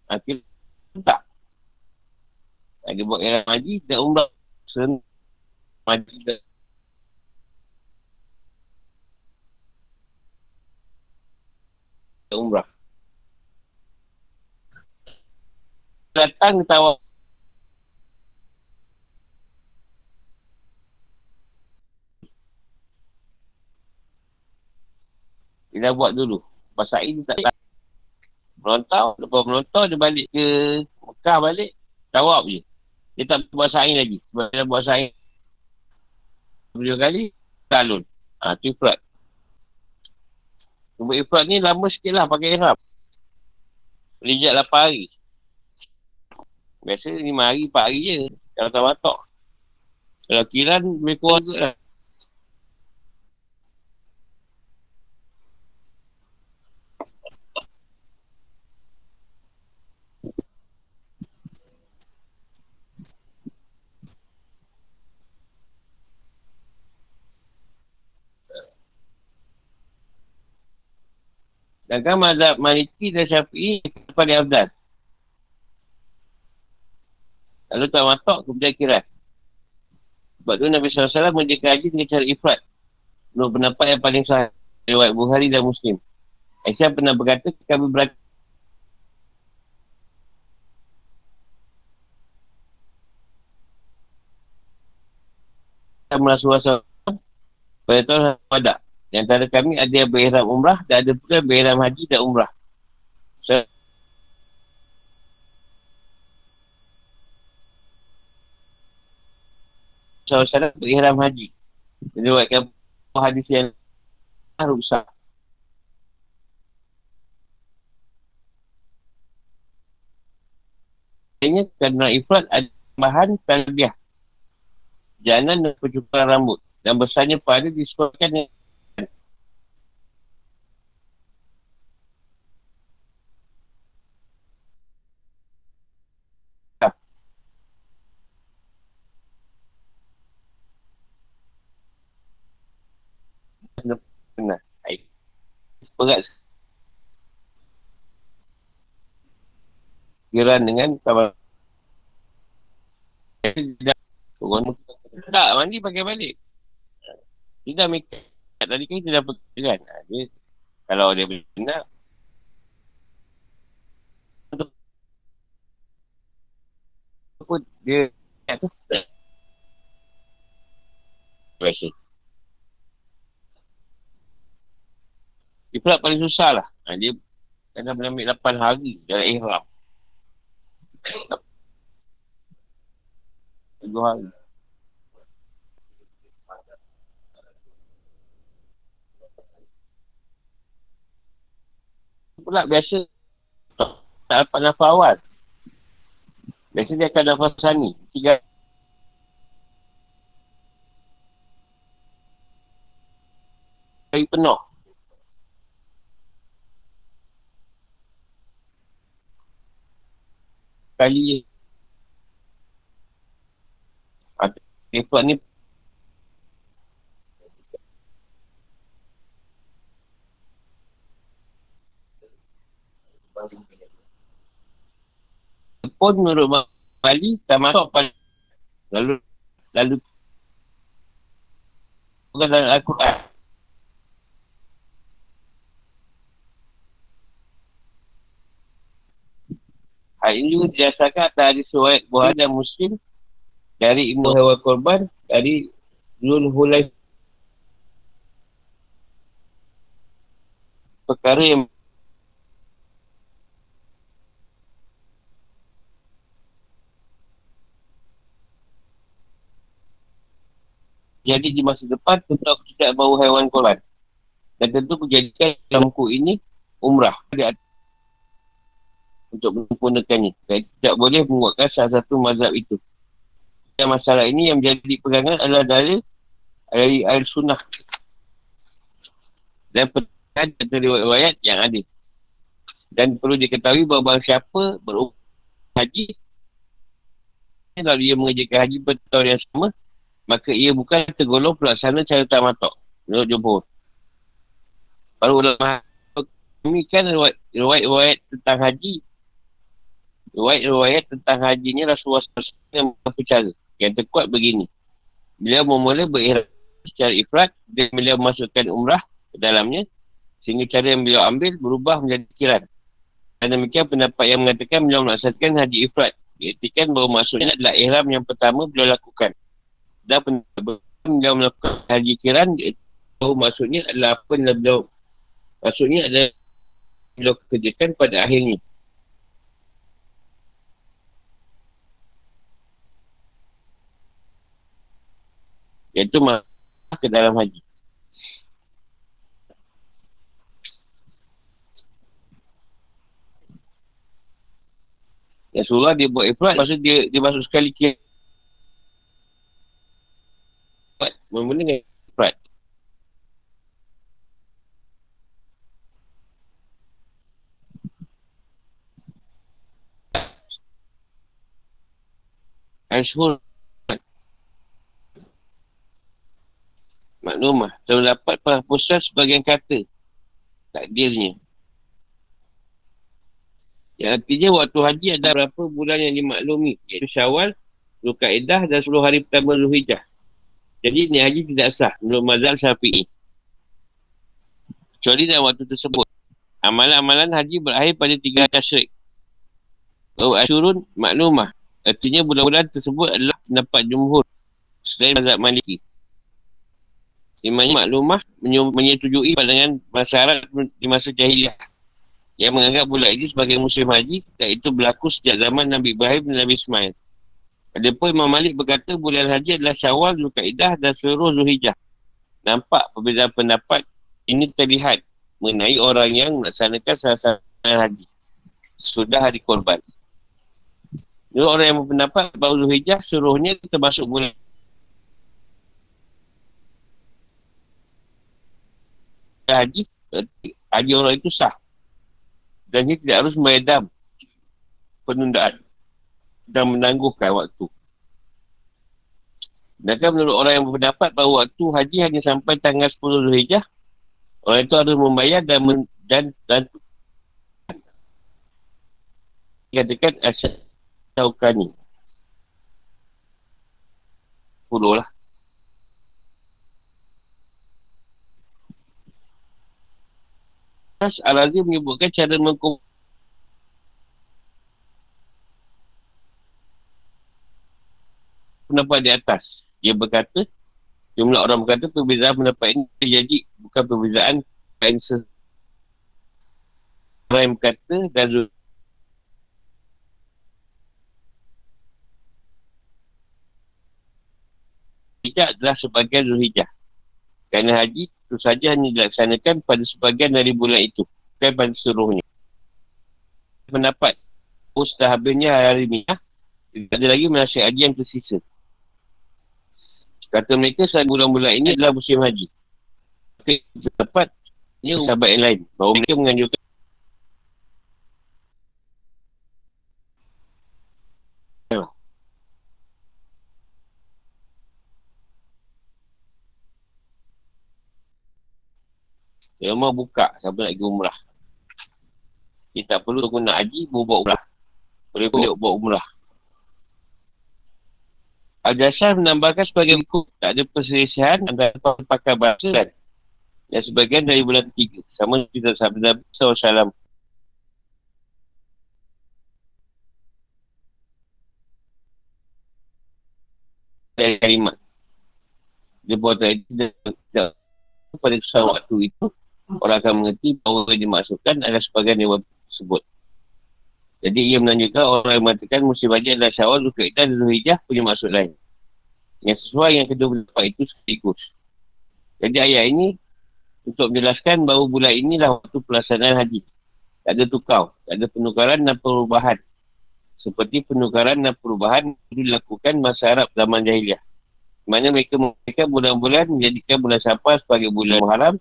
Akhir tak. Ada buat yang haji dan umrah. Sen haji dan umrah. datang tawaf Dia buat dulu. Pasal ini tak tahu. Melontau. Lepas melontau dia balik ke Mekah balik. Tawab je. Dia tak buat saing lagi. Sebab dia buat saing. Dua kali. Talun. Ha, tu ifrat. Cuma ifrat ni lama sikit lah pakai ihram. Lijak 8 hari. Biasa lima hari, empat hari je. Kalau tak batok. Kalau kiran, lebih kurang lah. Sedangkan mazhab Maliki dan Syafi'i paling afdal. Lalu tak matok kemudian kirat. Sebab tu Nabi SAW menjaga haji dengan cara ifrat. Menurut pendapat yang paling sah. Riwayat Bukhari dan Muslim. Aisyah pernah berkata, kami berat sama Rasulullah SAW pada tahun pada. Di antara kami ada yang berihram umrah dan ada pula berihram haji dan umrah. So, SAW berihram haji. Jadi buatkan hadis yang rusak. Ini kerana ifrat ada tambahan talbiah. Jalan dan percukuran rambut. Dan besarnya pada disebabkan dengan Benar. Baik. Berat. Kiran dengan. Orang tak, mandi pakai balik. Dia dah make Tadi kan kita dah pergi kan. Ha, dia, kalau dia benar. Apa dia tu? Biasa. Dia pula paling susah lah. Ha, dia kena mengambil 8 hari dalam ihram. 3 hari. pula biasa tak dapat nafas awal. Biasa dia akan nafas sani. Tiga hari penuh. Kali Lepas ni pun menurut Bali tak masuk pada lalu lalu bukan dalam Al-Quran Hal ini juga didasarkan atas hadis suayat Buhari dan Muslim dari Ibnu Hawa Korban dari Zul Hulay perkara yang jadi di masa depan tentu aku tidak bawa haiwan korban. Dan tentu aku jadikan dalamku ini umrah. Untuk menyempurnakannya. Dan tidak boleh menguatkan salah satu mazhab itu. Dan masalah ini yang menjadi pegangan adalah dari dari air sunnah. Dan pertanyaan dari riwayat yang ada. Dan perlu diketahui bahawa siapa berumur haji lalu ia mengerjakan haji pada tahun yang sama maka ia bukan tergolong pelaksana cara tamatok. Menurut jumhur. Baru ulama kami kan riwayat-riwayat tentang haji. Riwayat-riwayat tentang haji ni Rasulullah SAW yang cara. Yang terkuat begini. Beliau memulai berikhram secara ifrat dan beliau masukkan umrah ke dalamnya sehingga cara yang beliau ambil berubah menjadi kiran. Dan demikian pendapat yang mengatakan beliau melaksanakan haji ifrat. Diartikan bahawa maksudnya adalah ihram yang pertama beliau lakukan dan beliau melakukan haji kiran tahu maksudnya adalah apa yang beliau maksudnya adalah beliau kerjakan pada akhirnya iaitu masuk ke dalam haji Rasulullah dia buat ifrat maksud dia dia masuk sekali kira Mula-mula dengan Ifrat. Ashur Maklumah Terdapat para pusat sebagian kata Takdirnya Yang artinya waktu haji ada berapa bulan yang dimaklumi. Iaitu syawal, Zulkaidah dan 10 hari pertama Zulhijjah. Jadi ni haji tidak sah menurut mazhab syafi'i. Kecuali dalam waktu tersebut. Amalan-amalan haji berakhir pada tiga tasyrik. Bahawa asyurun maklumah. Artinya bulan-bulan tersebut adalah pendapat jumhur. Selain mazhab maliki. Imanya maklumah menyetujui pandangan masyarakat di masa jahiliah yang menganggap bulan ini sebagai musim haji dan itu berlaku sejak zaman Nabi Ibrahim dan Nabi Ismail. Ada pun Imam Malik berkata bulan haji adalah syawal, Zulkaidah dan seluruh Zulhijjah. Nampak perbezaan pendapat ini terlihat mengenai orang yang melaksanakan sasaran haji. Sudah hari korban. Menurut orang yang berpendapat bahawa Zulhijjah seluruhnya termasuk bulan haji, haji orang itu sah dan dia tidak harus meredam penundaan dan menangguhkan waktu. Sedangkan menurut orang yang berpendapat bahawa waktu haji hanya sampai tanggal 10 Zulhijjah, orang itu harus membayar dan men, dan dan katakan asyik taukani. Puluh lah. Al-Azim menyebutkan cara mengkum pendapat di atas. Dia berkata, jumlah orang berkata perbezaan pendapat ini terjadi bukan perbezaan yang orang yang berkata dan Zulhijjah adalah sebagian Zulhijjah. Kerana haji itu saja hanya dilaksanakan pada sebagian dari bulan itu. Bukan pada seluruhnya. Pendapat. Setelah habisnya hari minyak, tidak ada lagi menasihat haji yang tersisa. Kata mereka, saat bulan-bulan ini adalah musim haji. Maka pendapat, ini sahabat yang lain. Bahawa mereka menganjurkan Dia mau buka siapa nak pergi umrah. Kita tak perlu nak haji, baru buat umrah. Boleh boleh buat umrah. Al-Jasar menambahkan sebagai buku tak ada perselisihan antara pakar bahasa dan yang sebagian dari bulan ketiga. Sama kita sabda Nabi SAW. Dari kalimat. Dia buat tadi pada kesalahan waktu itu orang akan mengerti bahawa yang dimaksudkan adalah sebagian dewan tersebut. Jadi ia menunjukkan orang yang mengatakan musim haji adalah syawal, Zulkaidah dan Zulhijjah punya maksud lain. Yang sesuai yang kedua pendapat itu sekaligus. Jadi ayat ini untuk menjelaskan bahawa bulan inilah waktu pelaksanaan haji. Tak ada tukar, tak ada penukaran dan perubahan. Seperti penukaran dan perubahan dilakukan masa Arab zaman jahiliah. Mana mereka mereka bulan-bulan menjadikan bulan Safar sebagai bulan Muharram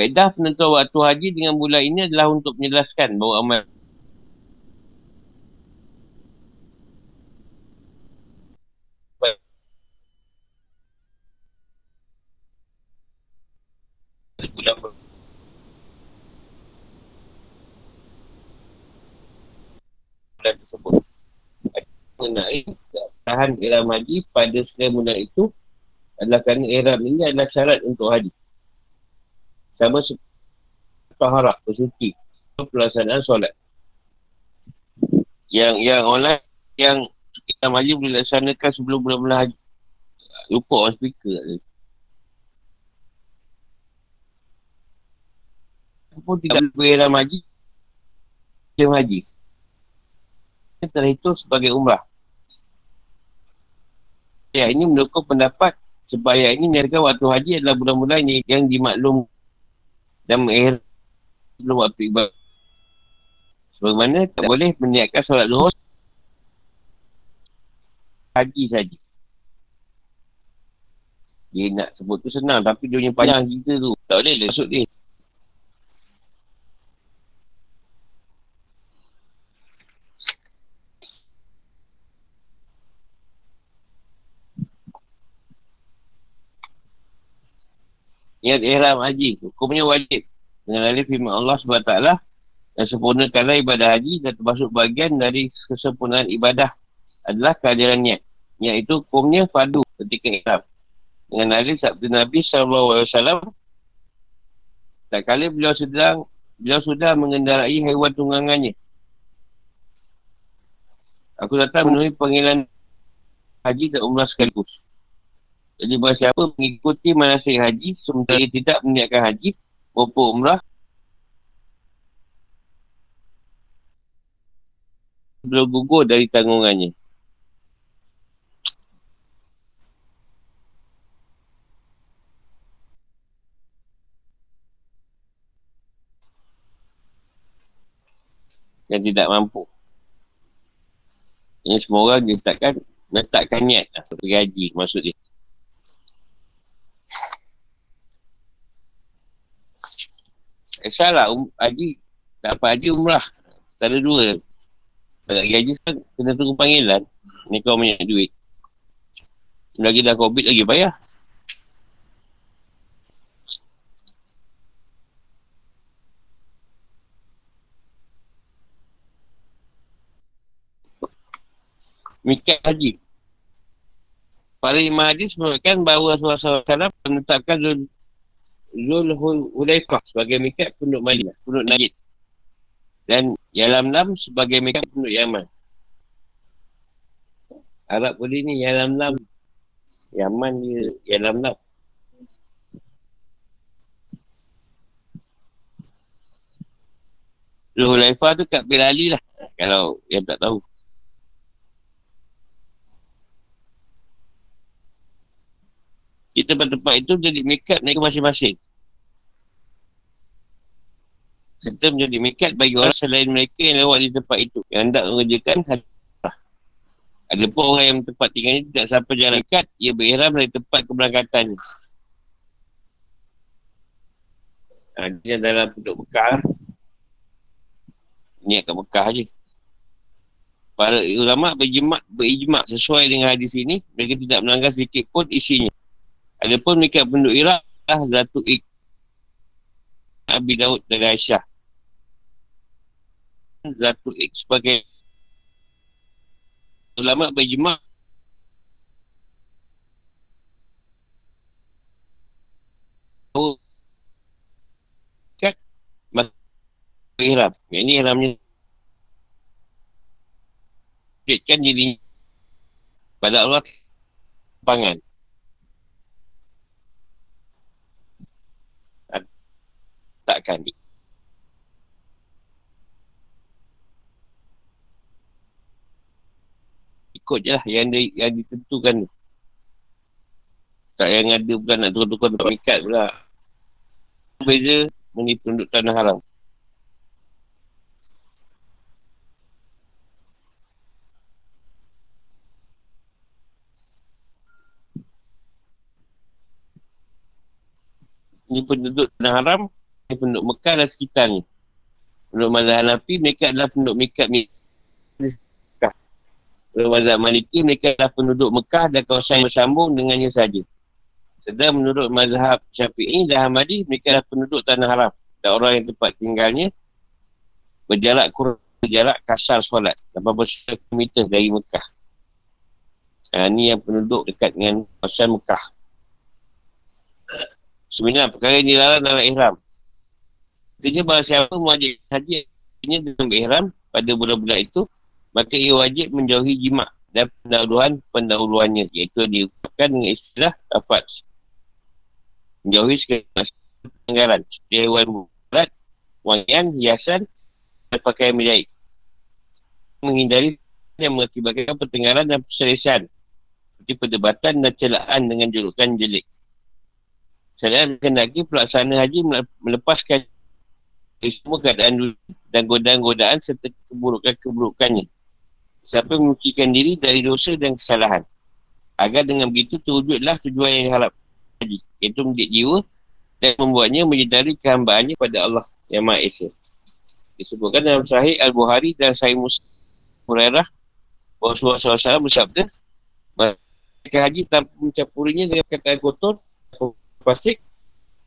Kaedah penentuan waktu haji dengan bulan ini adalah untuk menjelaskan bahawa amal bulan tersebut. Mengenai tahan iram haji pada setiap bulan itu adalah kerana iram ini adalah syarat untuk haji sama taharah bersuci. Pelaksanaan solat. Yang yang online yang kita maju boleh laksanakan sebelum bulan-bulan haji. Lupa on speaker pun tidak boleh dalam haji musim haji. Terhitung sebagai umrah. Ya ini mendukung pendapat. Sebaya ini niatkan waktu haji adalah bulan-bulan yang dimaklum dan mengakhir sebelum waktu ibadah. Sebagaimana tak boleh meniatkan solat zuhur haji saja. Dia nak sebut tu senang tapi dia punya panjang kita tu. Tak boleh masuk dia. Niat ihram haji. Hukumnya wajib. Dengan alif firman Allah SWT dan sempurnakanlah ibadah haji dan termasuk bagian dari kesempurnaan ibadah adalah kehadiran niat. Niat itu hukumnya padu ketika ihram. Dengan alif sabda Nabi SAW tak kali beliau sedang beliau sudah mengendarai haiwan tunggangannya. Aku datang menemui panggilan haji dan umrah sekaligus. Jadi bahawa siapa mengikuti manasik haji sementara tidak meniatkan haji maupun umrah belum gugur dari tanggungannya. Yang tidak mampu. Ini semua orang dia takkan letakkan niat lah, pergi haji maksud dia. Eh, salah, um, haji, apa haji umrah. Tak ada dua. Ada haji sekarang, kena tunggu panggilan. Ni kau punya duit. Lagi dah COVID lagi payah. Mikat haji. Para imam hadis menunjukkan bahawa Rasulullah SAW menetapkan Zul, Zul Hudaifah sebagai mikat penduduk Madinah, penduduk Najid. Dan Yalam Lam sebagai mikat penduduk Yaman. Arab boleh ni Yalam Lam. Yaman dia Yalam Lam. Zul Hudaifah tu kat Bilali lah. Kalau yang tak tahu. Di tempat-tempat itu jadi mikat mereka masing-masing. Serta menjadi mikat bagi orang selain mereka yang lewat di tempat itu. Yang hendak mengerjakan hadiah. Ada pun orang yang tempat tinggal ini tidak sampai jalan mikat, ia berihram dari tempat keberangkatannya. Ha, dia dalam penduduk Mekah. Niat kat Mekah je. Para ulama berjimat, berijmak sesuai dengan hadis ini, mereka tidak melanggar sedikit pun isinya. Ada pun mereka penduduk Iraq lah Zatu Ik Abi Daud dan Aisyah Zatu Ik sebagai ulama berjemaah kat masa ihram. Yang ni ihramnya kan jadi pada Allah pangan. Takkan dia. Ikut je lah yang, di, yang ditentukan tu. Tak yang ada bukan nak tukar-tukar tempat ikat pula. Beza menipu penduduk tanah haram. Ini penduduk tanah haram penduduk Mekah dan sekitarnya. Penduduk mazhab Hanafi, mereka adalah penduduk Mekah. Mekah. Penduduk mazhab Maliki, mereka adalah penduduk Mekah dan kawasan yang bersambung dengannya saja. Sedang menurut mazhab Syafi'i dan Hamadi, mereka adalah penduduk Tanah Haram. Dan orang yang tempat tinggalnya berjarak kurang berjarak kasar solat. 80 km dari Mekah. Ha, ini yang penduduk dekat dengan kawasan Mekah. Sebenarnya perkara ini dalam ihram. Artinya bahawa siapa mewajib haji Artinya dengan berihram pada bulan-bulan itu Maka ia wajib menjauhi jimat Dan pendahuluan pendahuluannya Iaitu diucapkan dengan istilah Afat Menjauhi segala pelanggaran hewan bulat Wangian, hiasan Dan pakaian menjahit Menghindari yang mengakibatkan pertengkaran dan perselisihan. Seperti perdebatan dan celaan dengan julukan jelik. Saya lagi pelaksanaan haji melepaskan dari semua keadaan dan godaan-godaan serta keburukan-keburukannya. Siapa mengucikan diri dari dosa dan kesalahan. Agar dengan begitu terwujudlah tujuan yang diharap tadi. Iaitu mendidik jiwa dan membuatnya menyedari kehambaannya pada Allah yang Maha Esa. Disebutkan dalam Sahih Al-Buhari dan Sahih Musa Hurairah bahawa Rasulullah SAW bersabda Mereka haji tanpa mencampurinya dengan kata kotor pasik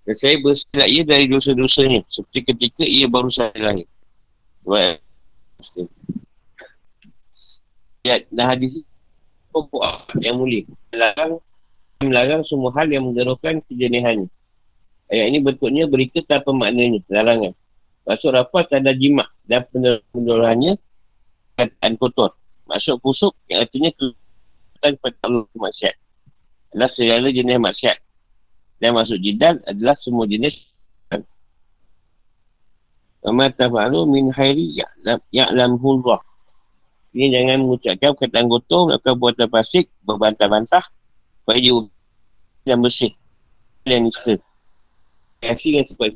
Dan saya bersihlah ia dari dosa-dosanya. Seperti ketika ia baru saja lahir. Baik. Ya, dan hadis yang mulia. Melarang, melarang semua hal yang menggeruhkan kejenihannya. Ayat ini bentuknya berita tanpa maknanya. Larangan. Maksud rapat ada jimat dan penularannya kataan kotor. Maksud pusuk yang artinya kepada Allah maksiat. Adalah segala jenis maksiat. Dan masuk jidal adalah semua jenis Wa tafa'alu min khairi ya'lam hulwah. Ini jangan mengucapkan kata anggota, melakukan buatan pasik, berbantah-bantah, bagi dan bersih. Dan nista. Kasih dengan sebab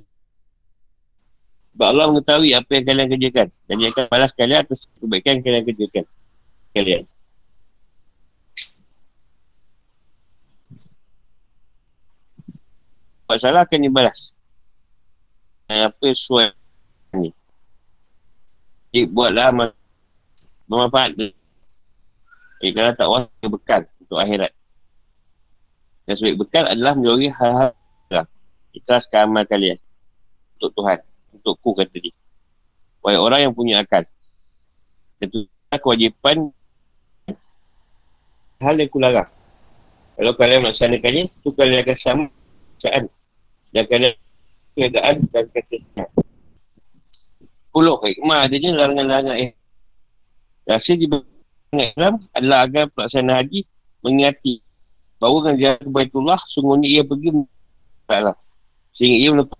sebab Allah mengetahui apa yang kalian kerjakan. Dan dia akan balas kalian atas kebaikan kalian kerjakan. Kalian. Buat salah akan dibalas. Dan apa sesuai ni. Jadi buatlah bermanfaat tu. Eh, kalau tak wah, bekal untuk akhirat. Dan sebaik bekal adalah menjauhi hal-hal ikhlaskan amal kalian. Untuk Tuhan. Untuk ku kata dia. Wahai orang yang punya akal. Itu kewajipan hal yang kularang. Kalau kalian melaksanakannya, itu kalian akan sama keadaan dan keadaan dan kesihatan. Puluh hikmah adanya larangan-larangan eh. Rasa di Islam adalah agar pelaksana haji mengingati bahawa dengan jalan Baitullah sungguhnya ia pergi Allah. Sehingga ia melepas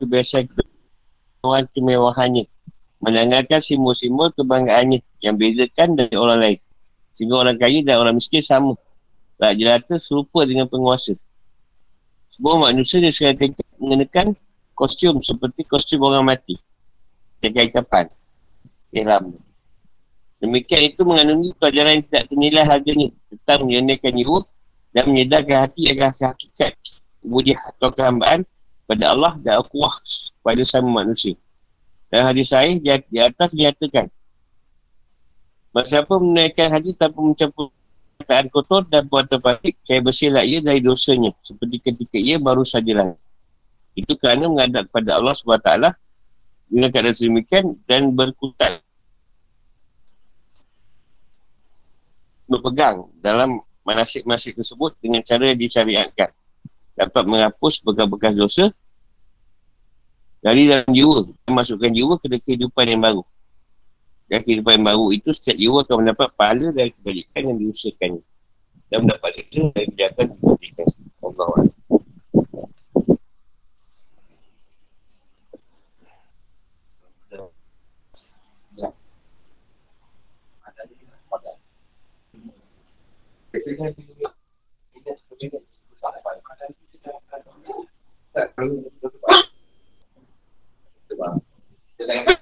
kebiasaan kemewahan kemewahannya. Menanggalkan simbol-simbol kebanggaannya yang bezakan dari orang lain. Sehingga orang kaya dan orang miskin sama. Tak jelata serupa dengan penguasa. Semua manusia dia sekarang mengenakan kostum seperti kostum orang mati. Jagai kapan. Ihram. Demikian itu mengandungi pelajaran yang tidak ternilai harganya tentang menyenangkan jiwa dan menyedarkan hati agar hakikat ubudiah atau kehambaan pada Allah dan akuah pada sama manusia. Dan hadis saya di atas dinyatakan Masa apa menaikkan haji tanpa mencampur perkataan kotor dan buat terpatik, saya bersihlah ia dari dosanya. Seperti ketika ia baru saja lahir. Itu kerana menghadap kepada Allah SWT dengan keadaan sedemikian dan berkutat. Berpegang dalam manasik-manasik tersebut dengan cara yang disyariatkan. Dapat menghapus bekas-bekas dosa dari dalam jiwa. Masukkan jiwa ke kehidupan yang baru. Dan kehidupan yang baru itu setiap jiwa akan mendapat pahala dari kebalikan yang diusahakannya. Dan mendapat seksa dari kejahatan yang diberikan. Allah Thank you.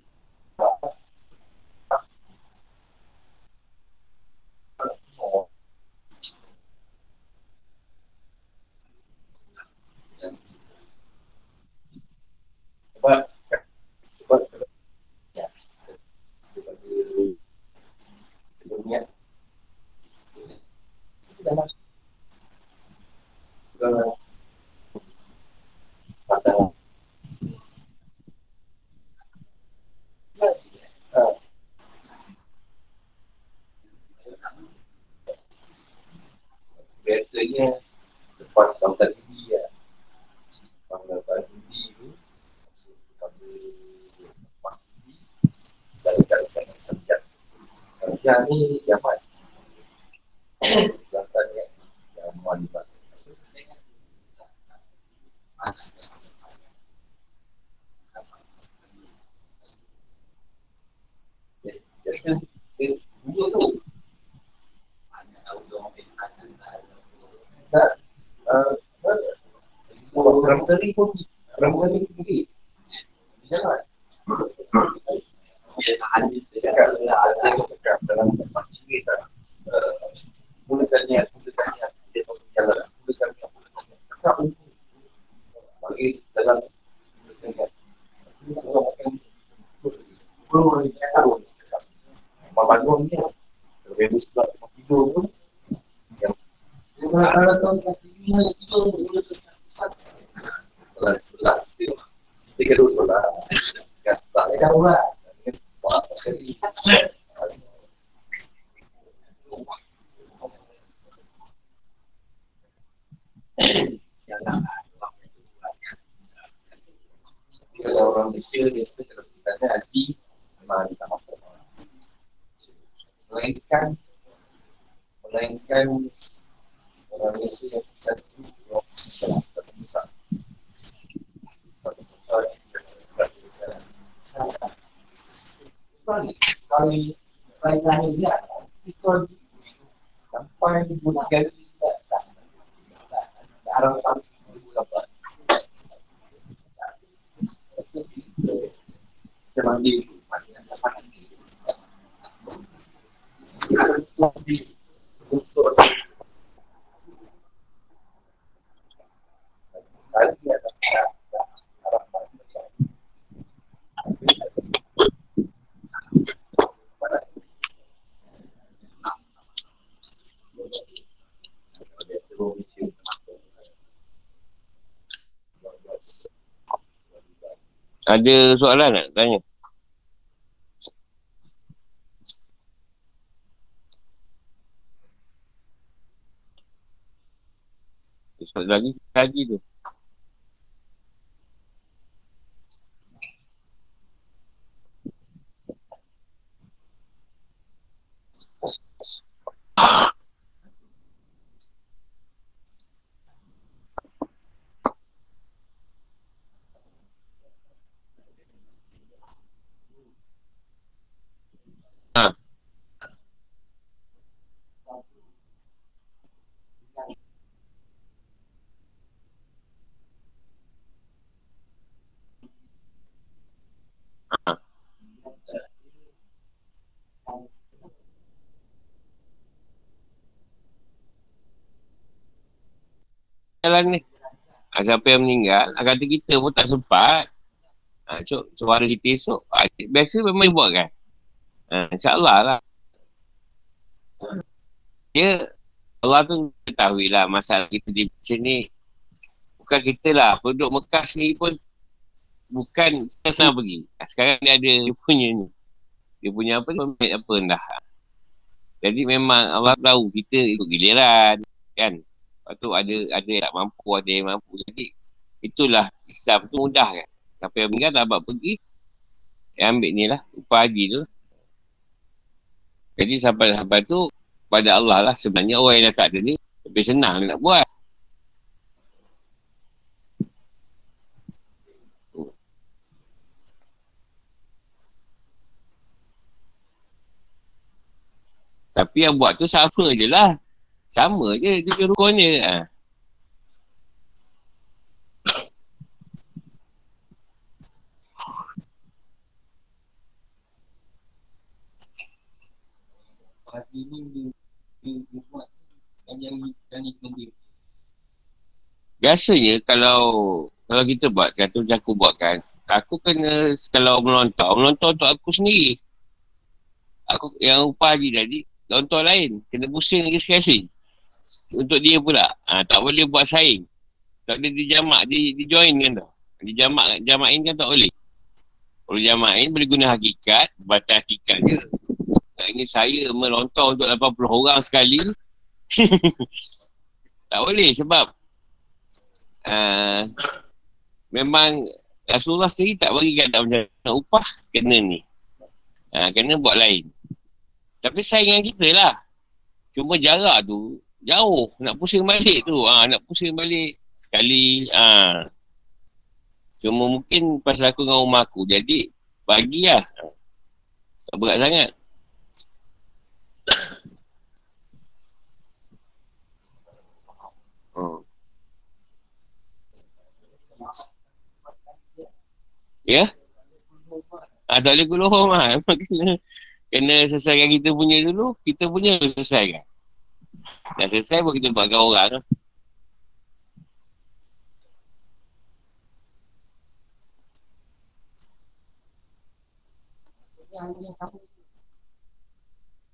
sebab sebab ya sebab dunia dah masuk kalau pada Biasanya Lepas sampai Aisyah ni Jamal Jangan ni Jamal ni Jangan. Jangan. Tak, Jangan. Jangan. Jangan. Jangan. Jangan. Jangan. Jangan mereka dalam tempat sini tak mulakan niat mulakan niat dia tak berjalan mulakan niat mulakan niat tak mungkin bagi dalam mulakan niat kalau orang yang tak tahu bangun ni kalau dia sudah tidur pun yang kalau tuan tak tidur Sebelah-sebelah Tiga dua sebelah Tiga sebelah. Tiga sebelah Tiga sebelah kan, kalau orang Malaysia biasa kalau kita tanya haji memang ada sama Melainkan Melainkan Orang Malaysia yang kita tu Satu besar. Satu besar Kali Kali Kali dia Itu Sampai di kali sampai di bulan dan pasangan untuk Ada soalan nak tanya? Soalan lagi, lagi tu. Ha. Jalan ni. Ha, siapa yang meninggal, ha, kata kita pun tak sempat. Ha, so, suara kita esok. Ha, biasa memang dia buat kan? Ha, InsyaAllah lah. Dia, Allah tu ketahui lah masalah kita di sini. Bukan kita lah. Penduduk Mekah sendiri pun bukan senang pergi. Sekarang dia ada dia punya ni. Dia punya apa ni, apa dah. Jadi memang Allah tahu kita ikut giliran. Kan? Tu ada, ada yang tak mampu, ada yang mampu. Jadi itulah Islam tu mudah kan. Siapa yang meninggal dapat pergi. Yang ambil ni lah. Upah haji tu. Jadi sampai-sampai tu pada Allah lah sebenarnya orang yang dah tak ada ni lebih senang nak buat. Tapi yang buat tu sama je lah. Sama je tujuh rukunnya. Ha. Hati ni dia buat sendiri. Biasanya kalau kalau kita buat kata macam aku buat kan aku kena kalau melontar melontar untuk aku sendiri aku yang upah haji tadi lontar lain kena pusing lagi sekali untuk dia pula ha, tak boleh buat saing tak boleh dijamak di, di join kan tu dijamak jamain kan tak boleh kalau jamain boleh guna hakikat batas hakikat je Nah, ini saya melontar untuk 80 orang sekali. tak boleh sebab uh, memang Rasulullah sendiri tak bagi kata macam upah kena ni. Uh, kena buat lain. Tapi saingan kita lah. Cuma jarak tu jauh. Nak pusing balik tu. Uh, nak pusing balik sekali. Uh. Cuma mungkin pasal aku dengan rumah aku. Jadi bagilah. Tak berat sangat. Hmm. Ya? Ah, tak boleh keluar rumah. Kena, kena selesaikan kita punya dulu. Kita punya selesaikan. Dah selesai pun kita buatkan orang.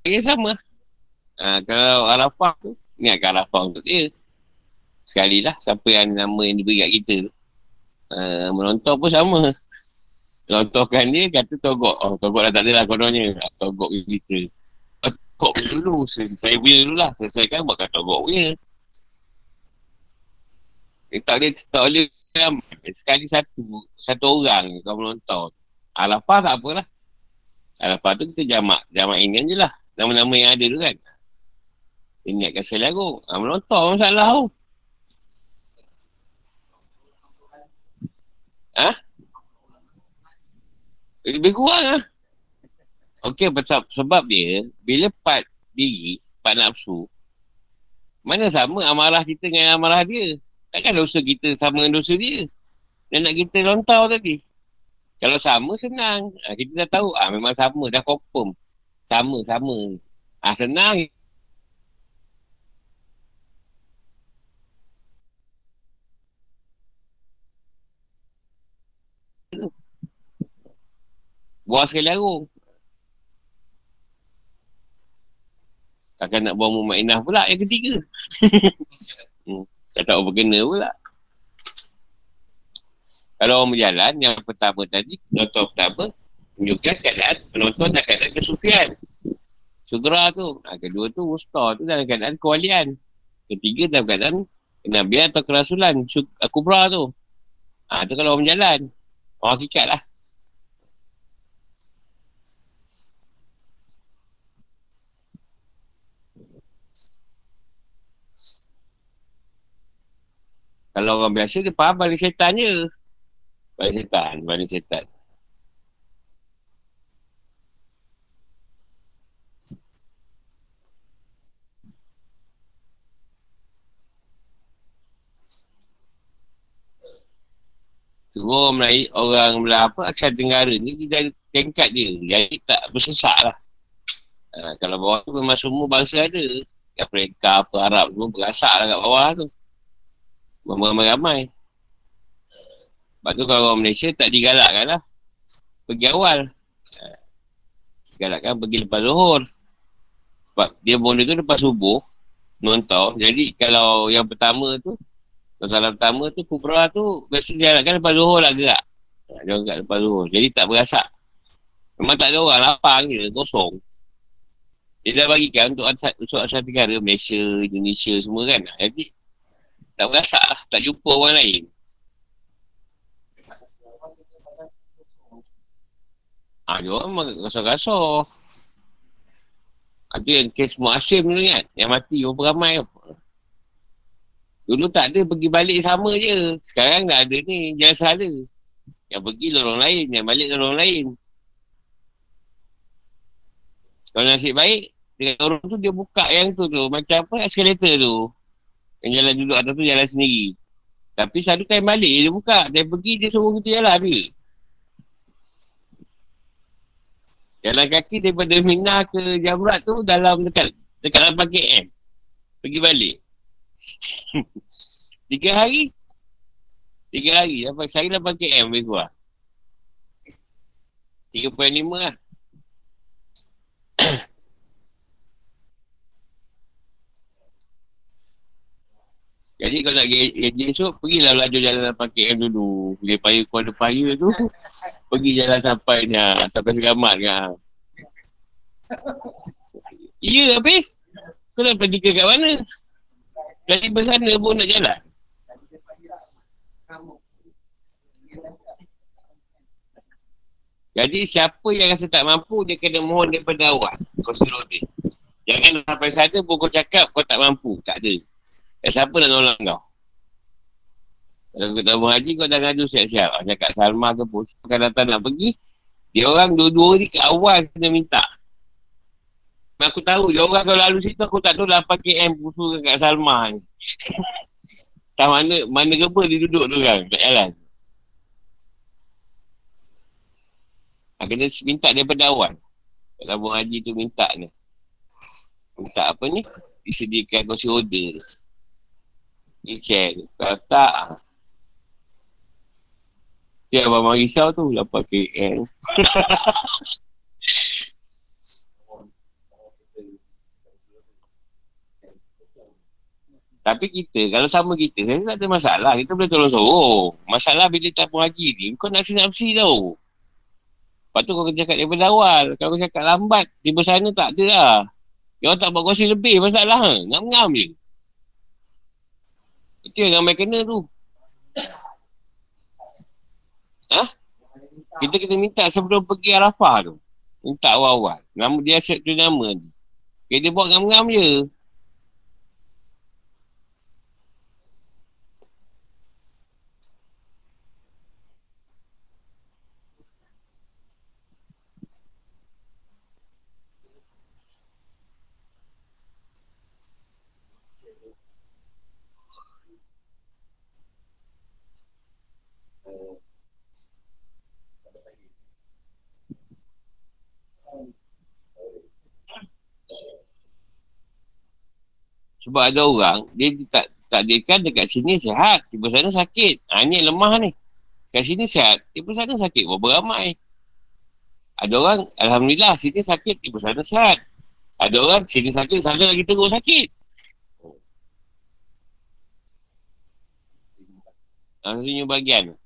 Ya sama. Ha, kalau Arafah tu, ingatkan Arafah untuk dia. Sekali lah, siapa yang nama yang diberi kat kita tu. Uh, menonton pun sama. Lontorkan dia, kata togok. Oh, togok dah tak ada lah kononnya. Togok kita. Togok dulu. Saya punya dulu lah. Selesaikan buat kat togok punya. Dia tak boleh, tak boleh sekali satu, satu orang kau menonton. Arafah tak apalah. Arafah tu kita jamak, jamak ini je lah. Nama-nama yang ada tu kan. Ingatkan sekali aku. Ha, menonton masalah tu. Ha? Lebih kurang lah. Okey, sebab, sebab dia, bila part diri, part nafsu, mana sama amarah kita dengan amarah dia? Takkan dosa kita sama dengan dosa dia? Dan nak kita lontau tadi. Kalau sama, senang. Ha, kita dah tahu, ah ha, memang sama, dah confirm. Sama, sama. Ah ha, senang. Buang sekali larung. Takkan nak buang Mu'minah pula yang ketiga. hmm. Tak tahu berkena pula. Kalau orang berjalan, yang pertama tadi, penonton pertama, menunjukkan keadaan penonton dan keadaan kesufian. Sugra tu. Ha, kedua tu, Wusta tu dalam keadaan kewalian. Ketiga dalam keadaan kenabian atau kerasulan. Kubra tu. Ha, tu kalau orang berjalan. Orang hakikat lah. Kalau orang biasa dia faham balik setan je. Balik setan, balik setan. Orang Melayu, orang Melayu apa, Aksar Tenggara ni, dia dah tingkat dia. Jadi tak bersesak lah. Ha, kalau bawah tu memang semua bangsa ada. Afrika, apa, Arab semua berasak lah kat bawah tu. Ramai-ramai. Sebab tu kalau orang Malaysia tak digalakkan lah. Pergi awal. Galakkan pergi lepas zuhur. Sebab dia bonda tu lepas subuh. Nonton. Jadi kalau yang pertama tu. Kalau pertama tu Kubra tu. Biasa digalakkan lepas zuhur lah gerak. Dia orang kat lepas zuhur. Jadi tak berasak. Memang tak ada orang lapang je. Kosong. Dia dah bagikan untuk asal, asal negara Malaysia, Indonesia semua kan. Jadi tak berasak lah. Tak jumpa orang lain. Ah, dia orang memang kasar-kasar. Ada yang kes Mu'asyim tu kan. Yang mati berapa ramai tu. Dulu tak ada pergi balik sama je. Sekarang dah ada ni. Jangan salah. Yang pergi lorong lain. Yang balik lorong lain. Kalau nasib baik, dengan orang tu dia buka yang tu tu. Macam apa? Eskalator tu. Yang jalan duduk atas tu jalan sendiri. Tapi satu time balik dia buka. Dia pergi dia suruh kita jalan ni. Jalan kaki daripada Mina ke Jamrat tu dalam dekat dekat 8 km. Pergi balik. Tiga hari. Tiga hari. Sampai saya 8 km lebih kurang. 3.5 lah. Jadi kalau nak gaji esok, pergilah laju jalan 8 km dulu. Bila payah kuala payah tu, pergi jalan sampai ni, ha, sampai segamat kan. Ya, habis. Kau nak pergi ke kat mana? Dari bersana pun nak jalan. Jadi siapa yang rasa tak mampu, dia kena mohon daripada awak. Kau suruh dia. Jangan sampai sana pun kau cakap kau tak mampu. Tak ada. Eh, siapa nak tolong kau? Kalau kau tak haji, kau dah ngadu siap-siap. Macam Kak Salma ke pun. Kau datang nak pergi. Dia orang dua-dua ni ke awal kena minta. Aku tahu, dia orang kalau lalu situ, aku tak tahu 8 km pusu ke Kak Salma ni. tak mana, mana kepa dia duduk tu kan, tak jalan. Ha, kena minta daripada awal. Kalau haji tu minta ni. Minta apa ni? Disediakan kursi order. Dia check. Kalau tak, dia abang risau tu 8 KL. Tapi kita, kalau sama kita, saya tak ada masalah. Kita boleh tolong sorong. Masalah bila tak pun haji ni, kau nak sinapsi tau. Lepas tu kau cakap daripada awal. Kalau kau cakap lambat, tiba sana tak ada lah. Dia orang tak buat kursi lebih masalah. Ngam-ngam je. Itu yang ramai kena tu. Ha? Kita kena minta sebelum pergi Arafah tu. Minta awal-awal. Nama dia set tu nama ni. Okay, dia buat ngam-ngam je. Sebab ada orang, dia tak tak takdirkan dekat sini sihat, tiba sana sakit. Ha, ni lemah ni. Kat sini sihat, tiba sana sakit. Berapa ramai. Ada orang, Alhamdulillah, sini sakit, tiba sana sihat. Ada orang, sini sakit, sana lagi teruk sakit. Ha, sini bagian.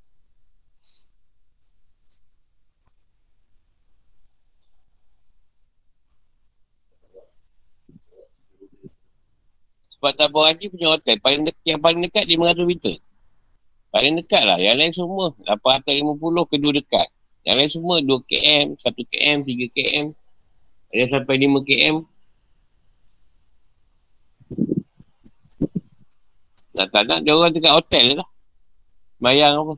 Sebab tabung haji punya hotel paling dekat, yang paling dekat 500 meter. Paling dekat lah. Yang lain semua 850 kedua dekat. Yang lain semua 2 km, 1 km, 3 km. Ada sampai 5 km. Nak tak nak dia orang dekat hotel lah. Bayang apa.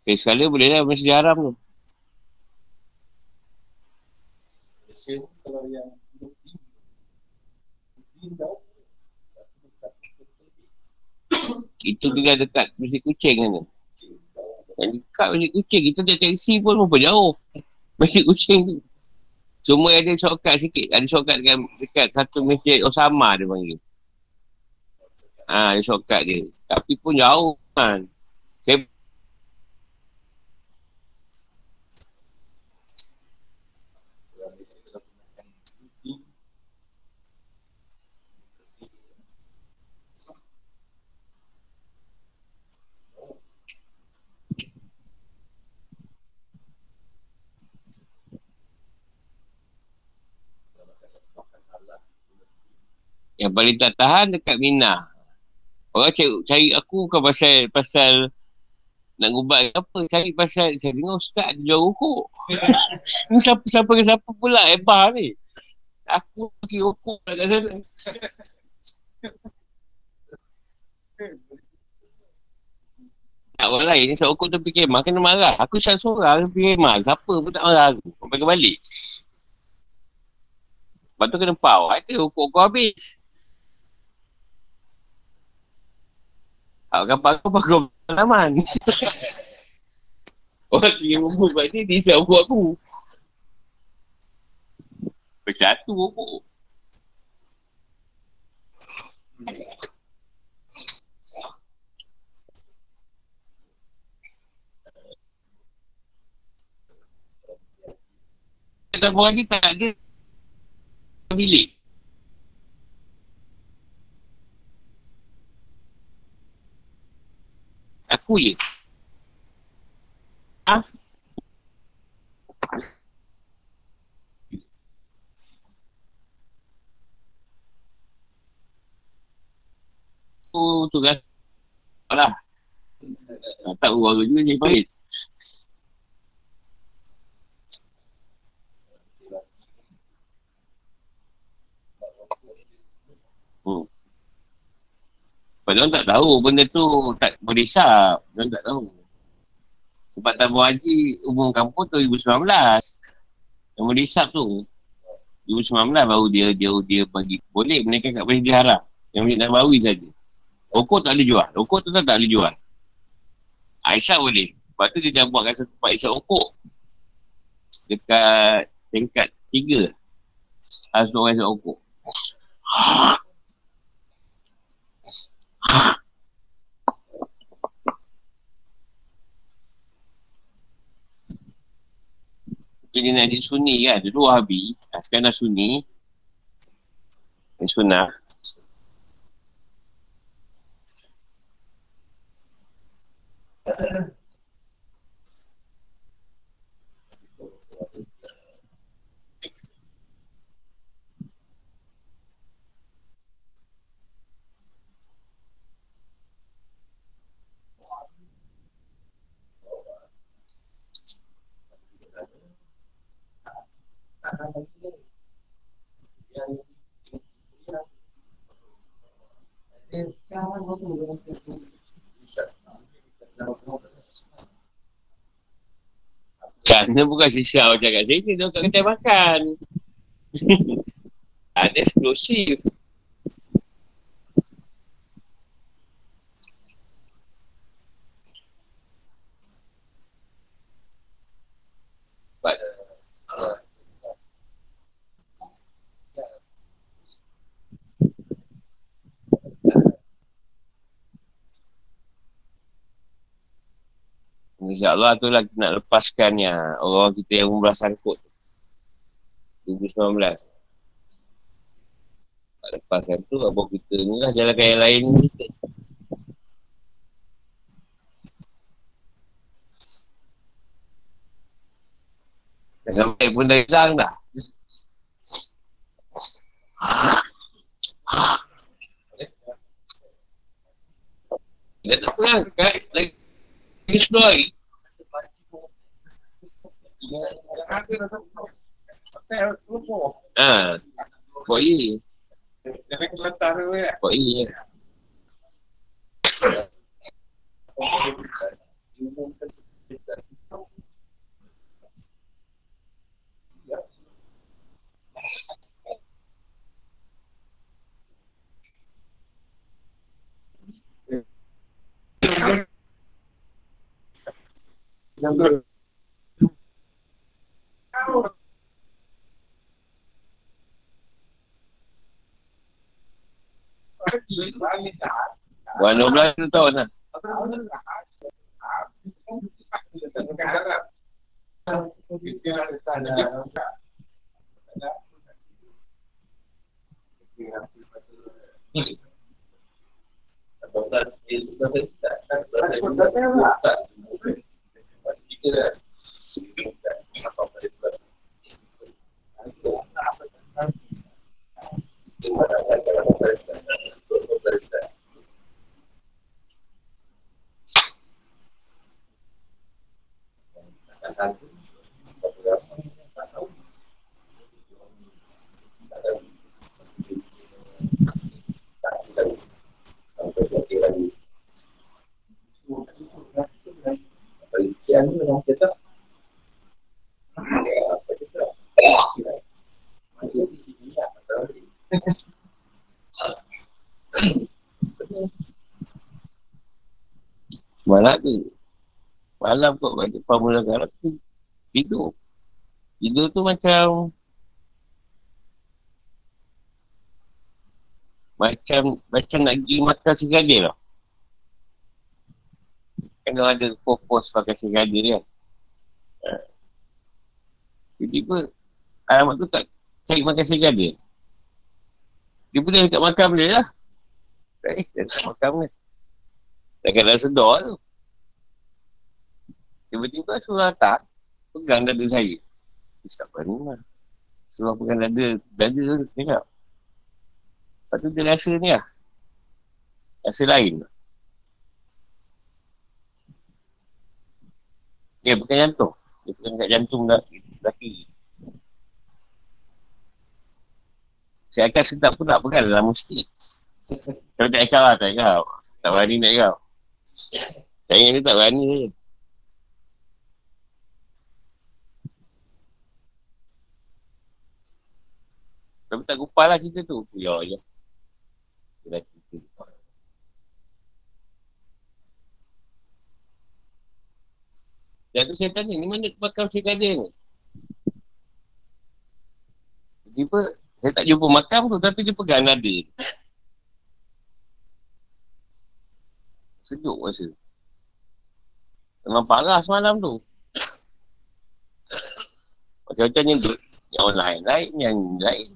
Okay, sekali boleh lah masjid haram tu. Kalau yang itu juga dekat Masjid Kucing kan Yang dekat Masjid Kucing Kita ada taksi pun berapa jauh. Masjid Kucing tu. Cuma ada shortcut sikit. Ada shortcut dekat, dekat satu masjid Osama dia panggil. Ha, ada shortcut dia. Tapi pun jauh kan. Saya Yang paling tak tahan dekat Mina. Orang cari, cari aku kan pasal pasal nak gubat apa. Cari pasal saya dengar ustaz dia jual rokok. Ni siapa siapa ke siapa pula ebah ni. Aku pergi rokok kat sana. Tak orang lain ni tu pergi kemah kena marah. Aku syak seorang pergi kemah. Siapa pun tak marah aku. Sampai ke balik. Lepas tu kena pau. Itu rokok kau habis. Awak kan pakai pakai pengalaman. Orang kira bumbu sebab ni dia isap buat aku. Bersatu buku. Tak buat lagi tak ada bilik. Aku je. Ha? Tu tu kan. Alah. Tak tahu warga juga ni baik. Hmm. Padahal tak tahu benda tu tak boleh sap. Dia tak tahu. Sebab tabung haji umum kampung tu 2019. Yang boleh sap tu. 2019 baru dia dia dia bagi boleh menaikkan kat Masjid Haram. Yang Masjid Nabawi saja. Rokok tak boleh jual. Rokok tu tak, boleh jual. Aisyah boleh. Lepas tu dia dah buat kat tempat isap rokok. Dekat tingkat tiga. Orang isap rokok. Jadi nak jadi sunni kan Dulu wahabi ah, Sekarang sunni. Sunnah Sana bukan sisa macam kat sini. Dia kat kedai makan. Ada eksklusif. But, uh, InsyaAllah tu lah kita nak lepaskan ya orang kita yang umrah sangkut. 2019. Nak lepaskan tu, abang kita ni lah jalankan yang lain kita. Jangan baik pun dah hilang dah. Dia tak perang kat lagi lagi sepuluh hari. Ha. Buat ye. Jangan kelantar tu ya. Buat ye. Buat 12 tahun lah. Yeah, I'm going to get up. Malam tu. Malam kot bagi pamula garap tu. Tidur. Tidur tu macam macam macam nak pergi makan segadir lah. Kan ada purpose pakai segadir kan. Tiba-tiba alamat tu tak cari makan segadir. Dia pun dekat makam dia lah. Eh, dekat makam dia. Dah kena sedar tu. Tiba-tiba suruh tak pegang dada saya. Tak berani lah. Suruh pegang dada, dada tu tengok. Lepas tu dia rasa ni lah. Rasa lain. Dia pegang jantung. Dia pegang kat jantung dah, laki. Saya akan sedap pun tak pegang dalam musik. Kalau tak kau lah, tak kau. Tak berani nak kau. Saya ingat dia tak berani saja. Tapi tak kupal lah cerita tu. Ya, ya. Dia cerita. Dan tu saya tanya, ni mana makam Syekh Kadir ni? Tiba, saya tak jumpa makam tu tapi dia pegang nada. Sejuk rasa. Memang parah semalam tu. Macam-macam yang tu. Yang lain lain, yang lain.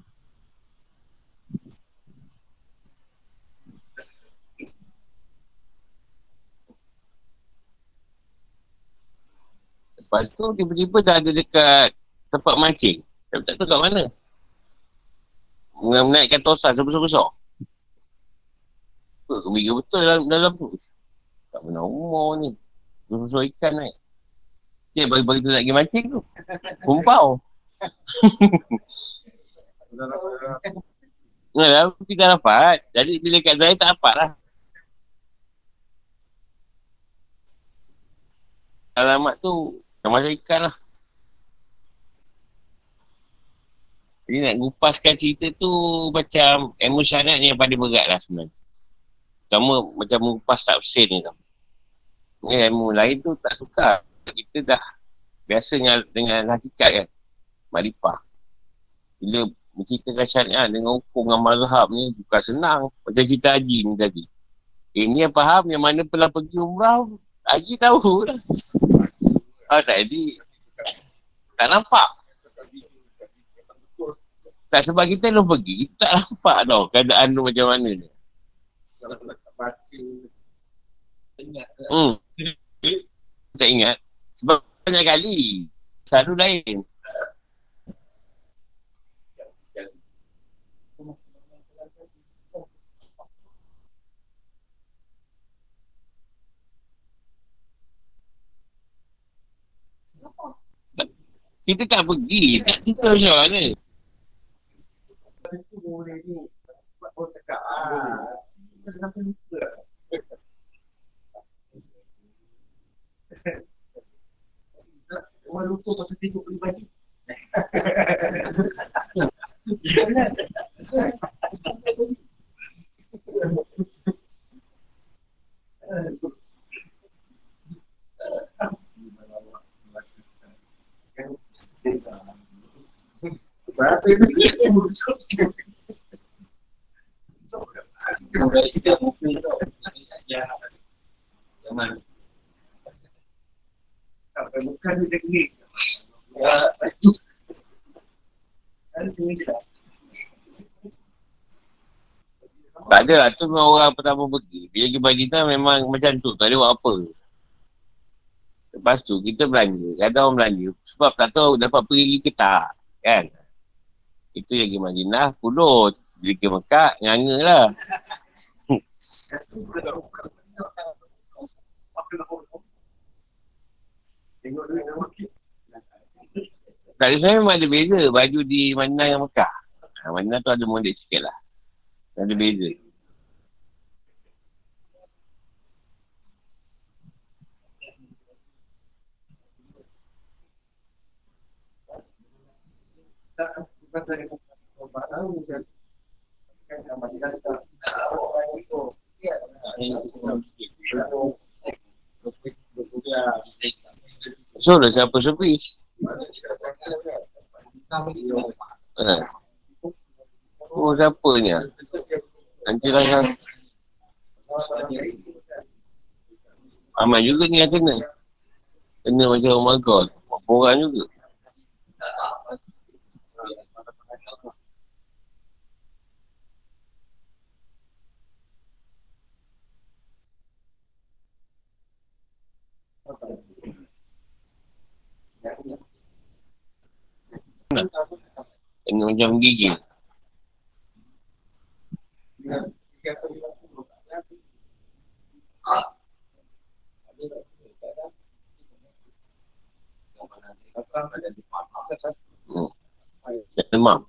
Lepas tu tiba-tiba dah ada dekat tempat mancing. Tapi tak tahu kat mana. Menaikkan tosan sebesar-besar. Gembira betul dalam, dalam tu. Tak pernah umur ni. Besar ikan naik. Cik bagi-bagi tu nak pergi mancing tu. Kumpau. Nah, lah, kita dapat. Jadi bila kat saya tak dapat lah. Alamat tu macam ikan lah. Jadi nak gupaskan cerita tu macam ilmu syariat ni yang paling berat lah sebenarnya. Pertama macam mengupas tafsir ni tau. Ni ilmu lain tu tak suka. Kita dah biasa dengan, dengan hakikat kan. Maripah. Bila menceritakan syariat dengan hukum dengan mazhab ni bukan senang. Macam cerita haji ni tadi. Ini yang faham yang mana pernah pergi umrah. Haji tahu lah. Ah, tak jadi. Tak nampak. Tak sebab kita belum pergi, kita tak nampak tau keadaan tu macam mana ni. Hmm. Tak ingat. Sebab banyak kali. Selalu lain. Kita tak pergi. Tak cerita macam mana aku boleh ni Aku cakap ah. Kita dah sampai Orang lupa pasal tengok beli baju ni. Tak ada lah. Tu memang orang pertama pergi. Bila pergi Madinah memang macam tu. Tak ada buat apa. Lepas tu kita belanja. Ada orang belanja. Sebab tak tahu dapat pergi ke tak. Kan? Itu yang pergi Madinah. Pulut. Bila pergi Mekah, nganga lah. Tak ada saya memang ada beza baju di Madinah yang Mekah. Ha, Madinah tu ada model sikit lah. Ada beza. So, dah siapa sepi? Eh. Oh, siapa ni? Nanti lah kan. Amal juga ni yang kena. Kena macam oh my god. Orang juga. Kena macam gigi. Hmm. Demam.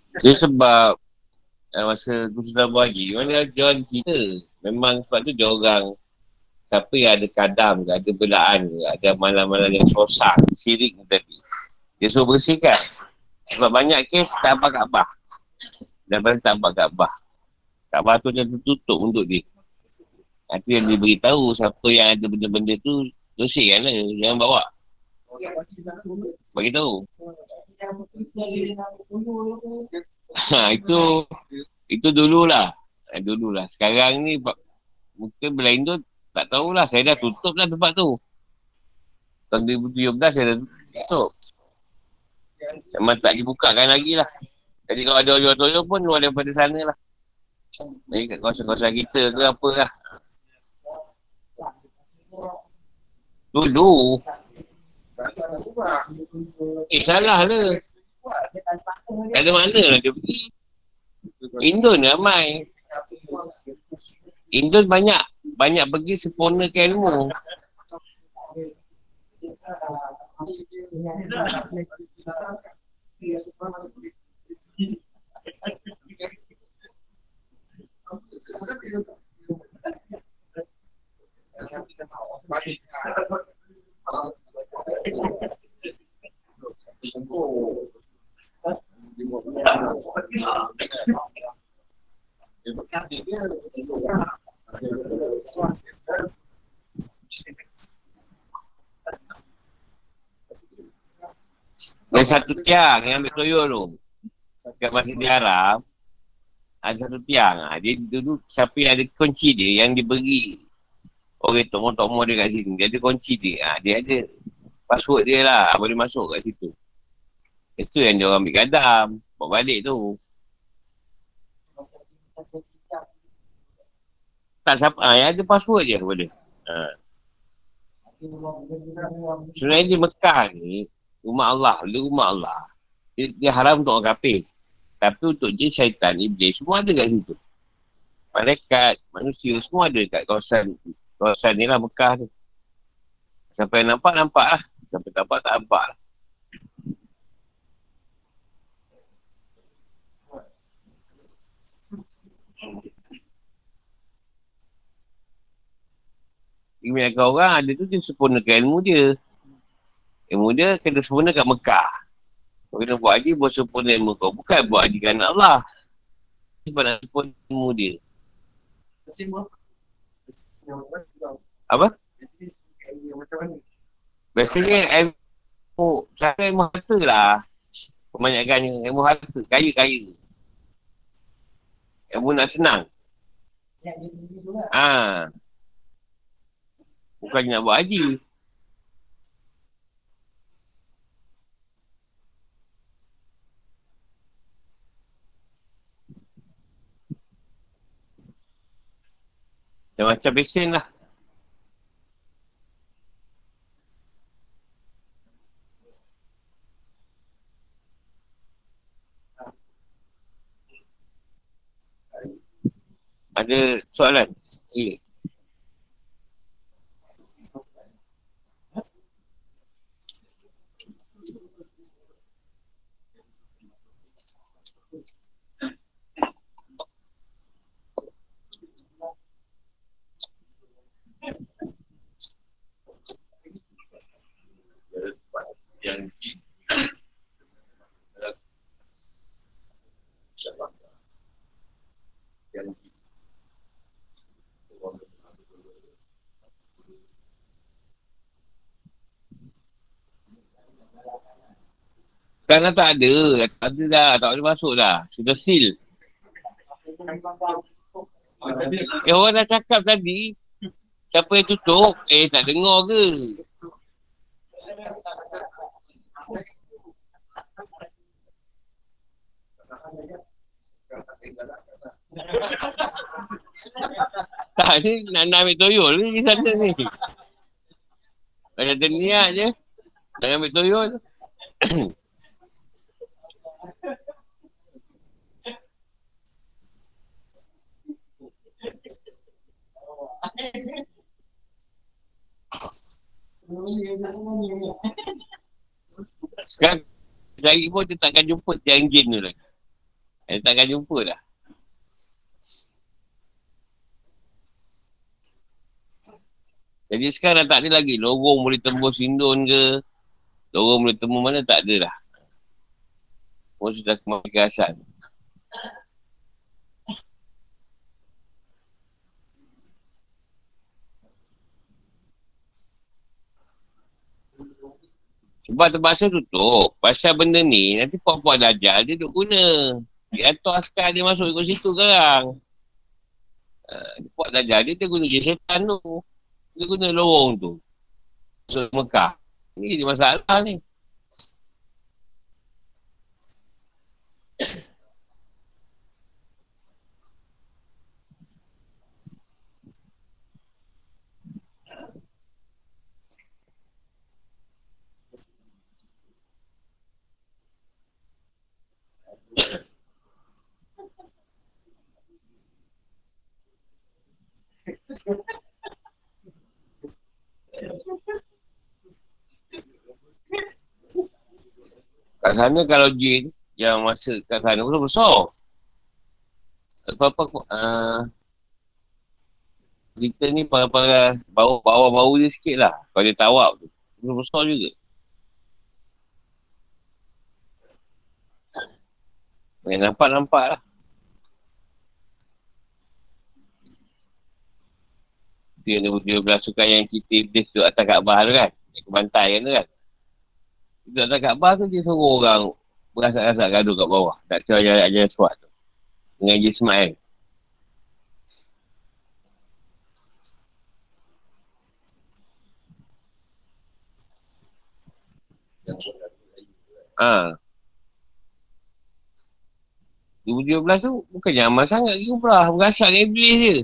Dia sebab uh, masa Gusti Abu Haji, mana dia orang cerita. Memang sebab tu dia orang siapa yang ada kadam ke, ada belaan ke, ada malam-malam yang sosak, sirik tadi. Dia suruh bersihkan. Sebab banyak kes tak apa Kaabah. Daripada tak apa Kaabah. Kaabah tu macam tertutup untuk dia. Nanti yang dia beritahu siapa yang ada benda-benda tu, bersihkan lah. Jangan bawa. Bagi tahu. Ha, itu itu dululah. Ha, dululah. Sekarang ni mungkin belain tu tak tahulah. Saya dah tutup lah tempat tu. Tahun 2017 saya dah tutup. Memang tak dibukakan lagi lah. Jadi kalau ada orang toyol pun luar daripada sana lah. Jadi kat kawasan-kawasan kita ke apa lah. Dulu. Eh salah lah. Tak ada mana lah dia pergi. Indon ramai. Indon banyak. Banyak pergi sempurnakan ilmu. Ada satu tiang yang ambil toyol tu. Kat Masjid Haram. Ada satu tiang. Ha. Dia dulu siapa yang ada kunci dia yang diberi. Orang tokmo-tokmo dia kat sini. Dia ada kunci dia. Ha. Dia ada password dia lah. Boleh masuk kat situ. Itu yang dia orang ambil kadam. Bawa balik tu. Tak siapa. Ha. Yang ada password je kepada. Ha. Sebenarnya di Mekah ni, rumah Allah, dia rumah Allah. Dia, dia haram untuk orang kafir. Tapi untuk jin, syaitan, iblis, semua ada kat situ. Malaikat, manusia, semua ada kat kawasan kawasan ni lah Mekah tu. Sampai nampak, nampak lah. Sampai nampak, tak nampak lah. Ilmu orang ada tu dia sempurnakan ilmu dia. Ilmu dia kena sempurna kat Mekah. Kau kena buat haji, buat sempurna ilmu kau. Bukan buat haji kerana Allah. Sebab nak sempurna ilmu dia. Apa? Biasanya ilmu, saya ilmu harta lah. Kebanyakannya ilmu harta, kaya-kaya. Ilmu nak senang. Ah, Bukan nak buat haji. Macam-macam pesen lah. Ada soalan? Di yang Sekarang tak ada. Tak ada dah. Tak boleh masuk dah. Sudah seal. Eh orang dah cakap tadi. Siapa yang tutup? Eh tak dengar ke? tak ni nak, nak ambil toyol ni di sana ni. Macam niat je. Nak ambil toyol. Sekarang cari pun dia takkan jumpa tiang jin tu lagi. Dia takkan jumpa dah. Jadi sekarang tak ada lagi lorong boleh tembus Indon ke. Lorong boleh temu mana tak ada dah. Pun sudah kemari ke asal. Sebab terpaksa tutup. Pasal benda ni, nanti puak-puak dajal dia duk guna. Dia atur askar dia masuk ikut situ sekarang. Uh, puak dajal dia, dia guna je setan tu. Dia guna lorong tu. Masuk Mekah. Ni dia masalah ni. Kat sana kalau jin yang masa kat sana pun besar. Apa-apa uh, kita ni para-para bau-bau dia sikit lah. Kalau dia tawak tu. Besar, besar juga. Yang nampak-nampak lah. Dia ni dia berasukan yang kita iblis tu atas Kaabah tu kan. Kebantai kan tu kan. Duduk atas Kaabah tu dia suruh orang berasak-rasak gaduh kat bawah. Tak tahu ajar ajar suat tu. Dengan Haji Ismail. Ha. 2012 tu bukannya amal sangat ke umrah. Berasak dengan Iblis je.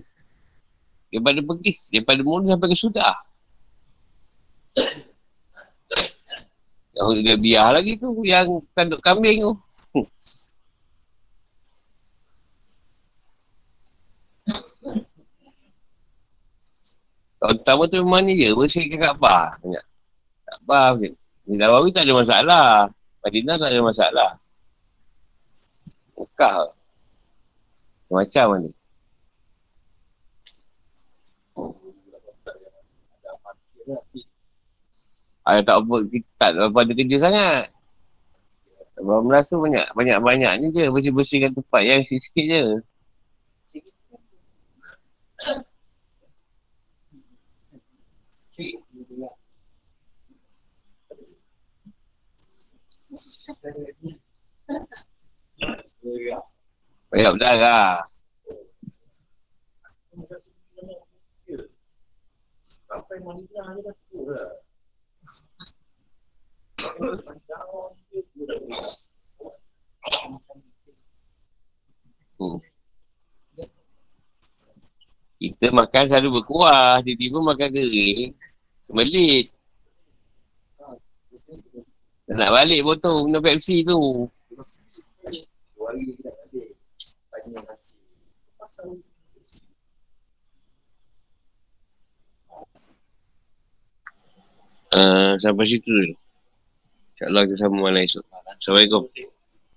Daripada pergi. Daripada mula sampai ke sudah. Yang dia biar lagi tu. Yang kanduk kambing tu. Tahun pertama tu memang ni je. Bersihkan Kaabah. Banyak. Kaabah macam ni. Nawawi tak ada masalah. Madinah tak ada masalah. Mekah. Macam mana? Ada tak apa, tak apa ada kerja sangat. Abang merasa banyak, banyak-banyaknya je bersih-bersihkan tempat yang sikit-sikit je. Banyak berdarah. Sampai Manila ni dah tu lah. Hmm. Kita makan selalu berkuah. Tiba-tiba makan kering. Semelit. nak balik botol minum Pepsi tu. Uh, sampai situ dulu. InsyaAllah kita sambung malam esok. Assalamualaikum.